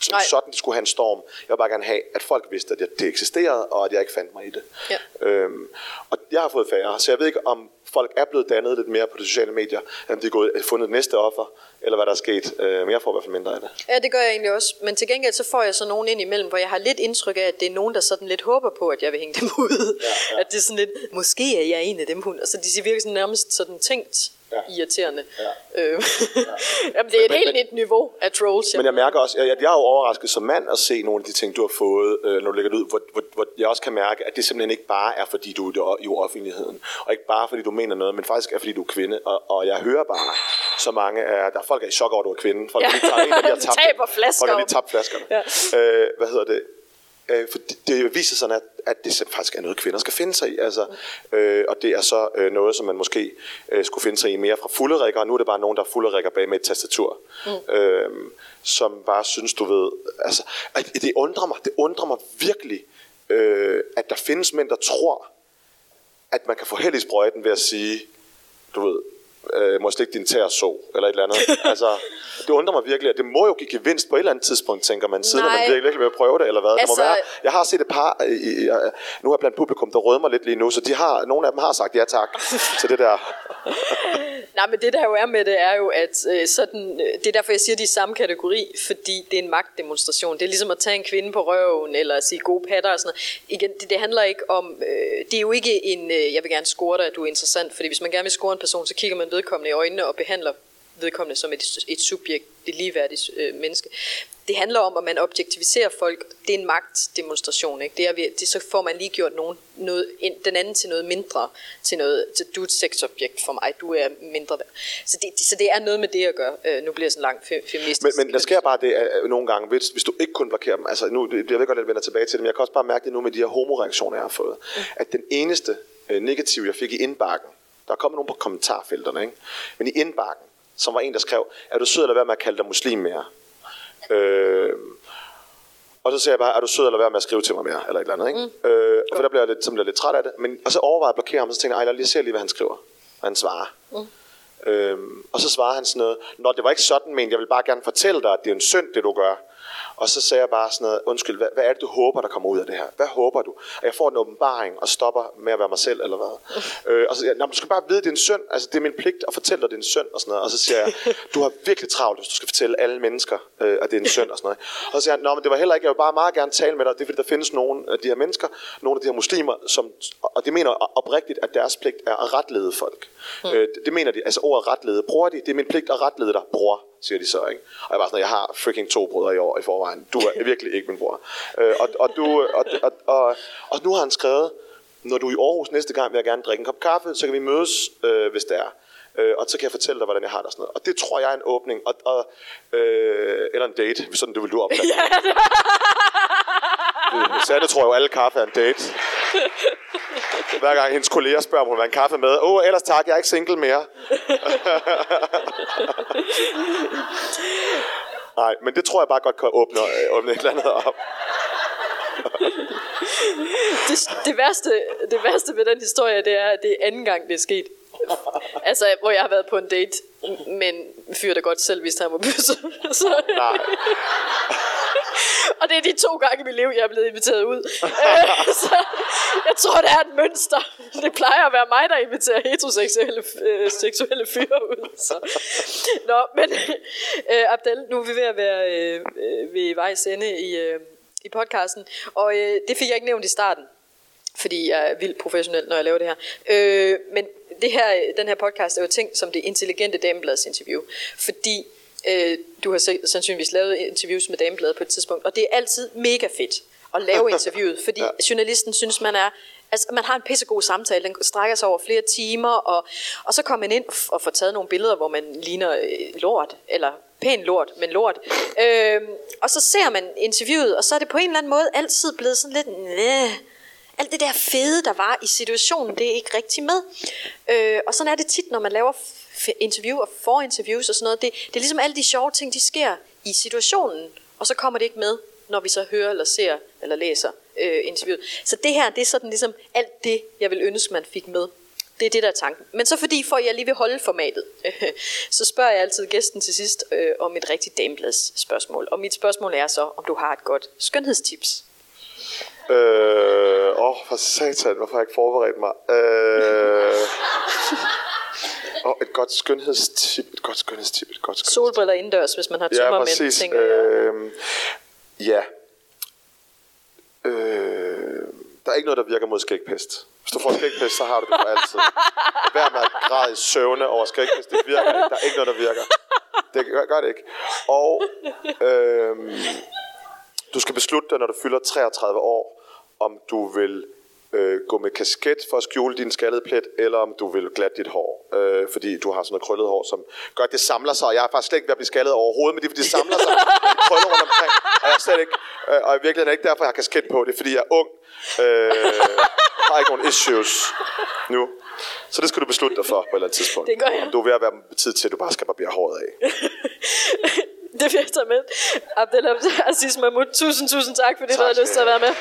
som Nej. sådan skulle have en storm. Jeg vil bare gerne have, at folk vidste, at det eksisterede, og at jeg ikke fandt mig i det. Ja. Øhm, og jeg har fået færre, så jeg ved ikke, om folk er blevet dannet lidt mere på de sociale medier, end de er gået, fundet det næste offer, eller hvad der er sket. Øh, men jeg får i hvert fald mindre af det. Ja, det gør jeg egentlig også. Men til gengæld så får jeg så nogen ind imellem, hvor jeg har lidt indtryk af, at det er nogen, der sådan lidt håber på, at jeg vil hænge dem ud. Ja, ja. At det er sådan lidt, måske er jeg en af dem. Altså de siger virkelig sådan nærmest sådan tænkt ja. irriterende. Ja. Øh, ja. [LAUGHS] Jamen, det er et men, helt nyt niveau af trolls. Men jeg mærker også, jeg, jeg er jo overrasket som mand at se nogle af de ting, du har fået, øh, når du lægger det ud, hvor, hvor, hvor jeg også kan mærke, at det simpelthen ikke bare er, fordi du er i offentligheden, og ikke bare, fordi du mener noget, men faktisk er, fordi du er kvinde. Og, og jeg hører bare så mange af, der er folk, der er i chok over, at du er kvinde. Folk, ja. der tager en, der har [LAUGHS] tabt, taber flasker. Folk, der lige tabt flaskerne. Ja. Øh, hvad hedder det? Øh, for det, det viser sig, at, at det faktisk er noget, kvinder skal finde sig i. Altså, øh, og det er så øh, noget, som man måske øh, skulle finde sig i mere fra fulderikker, og nu er det bare nogen, der er fulderikker bag med et tastatur. Mm. Øh, som bare synes, du ved... Altså, det undrer mig, det undrer mig virkelig, øh, at der findes mænd, der tror, at man kan få held i sprøjten ved at sige, du ved, øh, må jeg slikke din tær så, eller et eller andet. [LAUGHS] altså, det undrer mig virkelig, at det må jo give gevinst på et eller andet tidspunkt, tænker man, siden at man Nej. virkelig, virkelig vil prøve det, eller hvad? Altså, det må Altså- være. Jeg har set et par, øh, i, i, nu er blandt publikum, der rødmer lidt lige nu, så de har, nogle af dem har sagt ja tak til det der. [LAUGHS] Nej, men det der jo er med det, er jo, at øh, sådan, øh, det er derfor, jeg siger, de er i samme kategori, fordi det er en magtdemonstration. Det er ligesom at tage en kvinde på røven, eller at sige gode patter og sådan noget. Igen, det, det handler ikke om, øh, det er jo ikke en, øh, jeg vil gerne score dig, at du er interessant, fordi hvis man gerne vil score en person, så kigger man vedkommende i øjnene og behandler vedkommende som et, et subjekt, et ligeværdigt øh, menneske. Det handler om, at man objektiviserer folk. Det er en magtdemonstration. Ikke? Det er, det, så får man lige gjort nogen, noget, en, den anden til noget mindre. Til noget, til, du er et sexobjekt for mig. Du er mindre værd. Så det, så det er noget med det at gøre. Øh, nu bliver jeg sådan langt fe- feministisk. Men, men der sker bare det at, nogle gange, hvis, hvis du ikke kun blokerer dem, altså nu, det- jeg ved godt, at jeg vender tilbage til det, men jeg kan også bare mærke det nu med de her homoreaktioner, jeg har fået, at den eneste øh, negativ, jeg fik i indbakken, der er kommet nogen på kommentarfelterne, ikke? men i indbakken, som var en, der skrev, er du sød eller være med at kalde dig muslim mere? Øh, og så sagde jeg bare, er du sød eller være med at skrive til mig mere? Eller et eller andet, ikke? Mm. Øh, for der blev jeg lidt, så blev jeg lidt træt af det. Men, og så overvejede jeg at blokere ham, og så tænkte jeg, ej, lad lige se lige, hvad han skriver. Hvad han svarer. Mm. Øhm, og så svarer han sådan noget, Nå, det var ikke sådan, men jeg vil bare gerne fortælle dig, at det er en synd, det du gør. Og så sagde jeg bare sådan noget, undskyld, hvad, hvad er det, du håber, der kommer ud af det her? Hvad håber du? At jeg får en åbenbaring og stopper med at være mig selv, eller hvad? [LAUGHS] øh, og så siger jeg, "Nå, men du skal bare vide, det er en synd. Altså, det er min pligt at fortælle dig, det er en synd, og sådan noget. Og så siger jeg, du har virkelig travlt, hvis du skal fortælle alle mennesker, øh, at det er en synd, og sådan noget. Og så siger han, Nå, men det var heller ikke, jeg vil bare meget gerne tale med dig. Det er fordi, der findes nogle af de her mennesker, nogle af de her muslimer, som, og de mener oprigtigt, at deres pligt er at retlede folk. Mm. Øh, det, det mener de, altså ordet retlede. Bruger de, det er min pligt at retlede dig, bror siger de så, ikke? Og jeg var sådan, jeg har freaking to brødre i år i forvejen. Du er virkelig ikke min bror. Øh, og, og, du, og, og, og, og nu har han skrevet, når du er i Aarhus næste gang, vil jeg gerne drikke en kop kaffe, så kan vi mødes, øh, hvis det er. Øh, og så kan jeg fortælle dig, hvordan jeg har det og sådan noget. Og det tror jeg er en åbning. Og, og, øh, eller en date, sådan du vil du opfatte [LAUGHS] det. Øh, Sanne tror jo, alle kaffe er en date. Hver gang hendes kolleger spørger, om hun vil have en kaffe med. Åh, oh, ellers tak, jeg er ikke single mere. [LAUGHS] Nej, men det tror jeg bare godt kan åbne, øh, åbne et eller andet op. det, det, værste, det værste ved den historie, det er, at det er anden gang, det er sket. Altså, hvor jeg har været på en date, men en fyr, der godt selv vidste, at han var bøsse. Så, Nej. og det er de to gange i mit liv, jeg er blevet inviteret ud. Øh, så jeg tror, der er et mønster. Det plejer at være mig, der inviterer heteroseksuelle øh, seksuelle fyre ud. Så. Nå, men øh, Abdel, nu er vi ved at være øh, øh, ved vejs ende i, øh, i podcasten. Og øh, det fik jeg ikke nævnt i starten fordi jeg er vildt professionel, når jeg laver det her. Øh, men det her, den her podcast er jo tænkt som det intelligente dameblads interview, fordi øh, du har sandsynligvis lavet interviews med damebladet på et tidspunkt, og det er altid mega fedt at lave [LAUGHS] interviewet, fordi Ja. journalisten synes, man er Altså, man har en pissegod samtale, den strækker sig over flere timer, og, og så kommer man ind og får taget nogle billeder, hvor man ligner øh, lort, eller pæn lort, men lort. Øh, og så ser man interviewet, og så er det på en eller anden måde altid blevet sådan lidt, næh, alt det der fede, der var i situationen, det er ikke rigtig med. Øh, og sådan er det tit, når man laver interview og interviews og sådan noget. Det, det er ligesom alle de sjove ting, de sker i situationen, og så kommer det ikke med, når vi så hører eller ser eller læser øh, interviewet. Så det her, det er sådan ligesom alt det, jeg vil ønske, man fik med. Det er det, der er tanken. Men så fordi, for at jeg lige vil holde formatet, [LAUGHS] så spørger jeg altid gæsten til sidst øh, om et rigtigt dameblads spørgsmål. Og mit spørgsmål er så, om du har et godt skønhedstips. Øh, åh, for satan, hvorfor har jeg ikke forberedt mig? Øh, åh, et godt skønhedstip, et godt skønhedstip, et godt skønhedstip. Solbriller indendørs, hvis man har Ja, tømmermænd, præcis. tænker jeg. Øh, ja. Øh, der er ikke noget, der virker mod skægpest. Hvis du får skægpest, så har du det for altid. Vær med at græde i søvne over skægpest. Det virker ikke. Der er ikke noget, der virker. Det gør, gør det ikke. Og øh, du skal beslutte dig, når du fylder 33 år, om du vil øh, gå med kasket for at skjule din skaldede plet, eller om du vil glatte dit hår, øh, fordi du har sådan noget krøllet hår, som gør, at det samler sig. Og jeg er faktisk slet ikke ved at blive skaldet overhovedet, men det er, fordi det samler sig. Det krøller rundt omkring. Og jeg er slet ikke, øh, og i virkeligheden er det ikke derfor, jeg har kasket på. Det er, fordi jeg er ung. Øh, har ikke nogen issues nu. Så det skal du beslutte dig for på et eller andet tidspunkt. Det gør jeg. Om du er ved at være tid til, at du bare skal barbere håret af. [LAUGHS] Det vil jeg tage med. Abdel Aziz Mahmoud, tusind, tusind tak, fordi du Tak har lyst til at være med.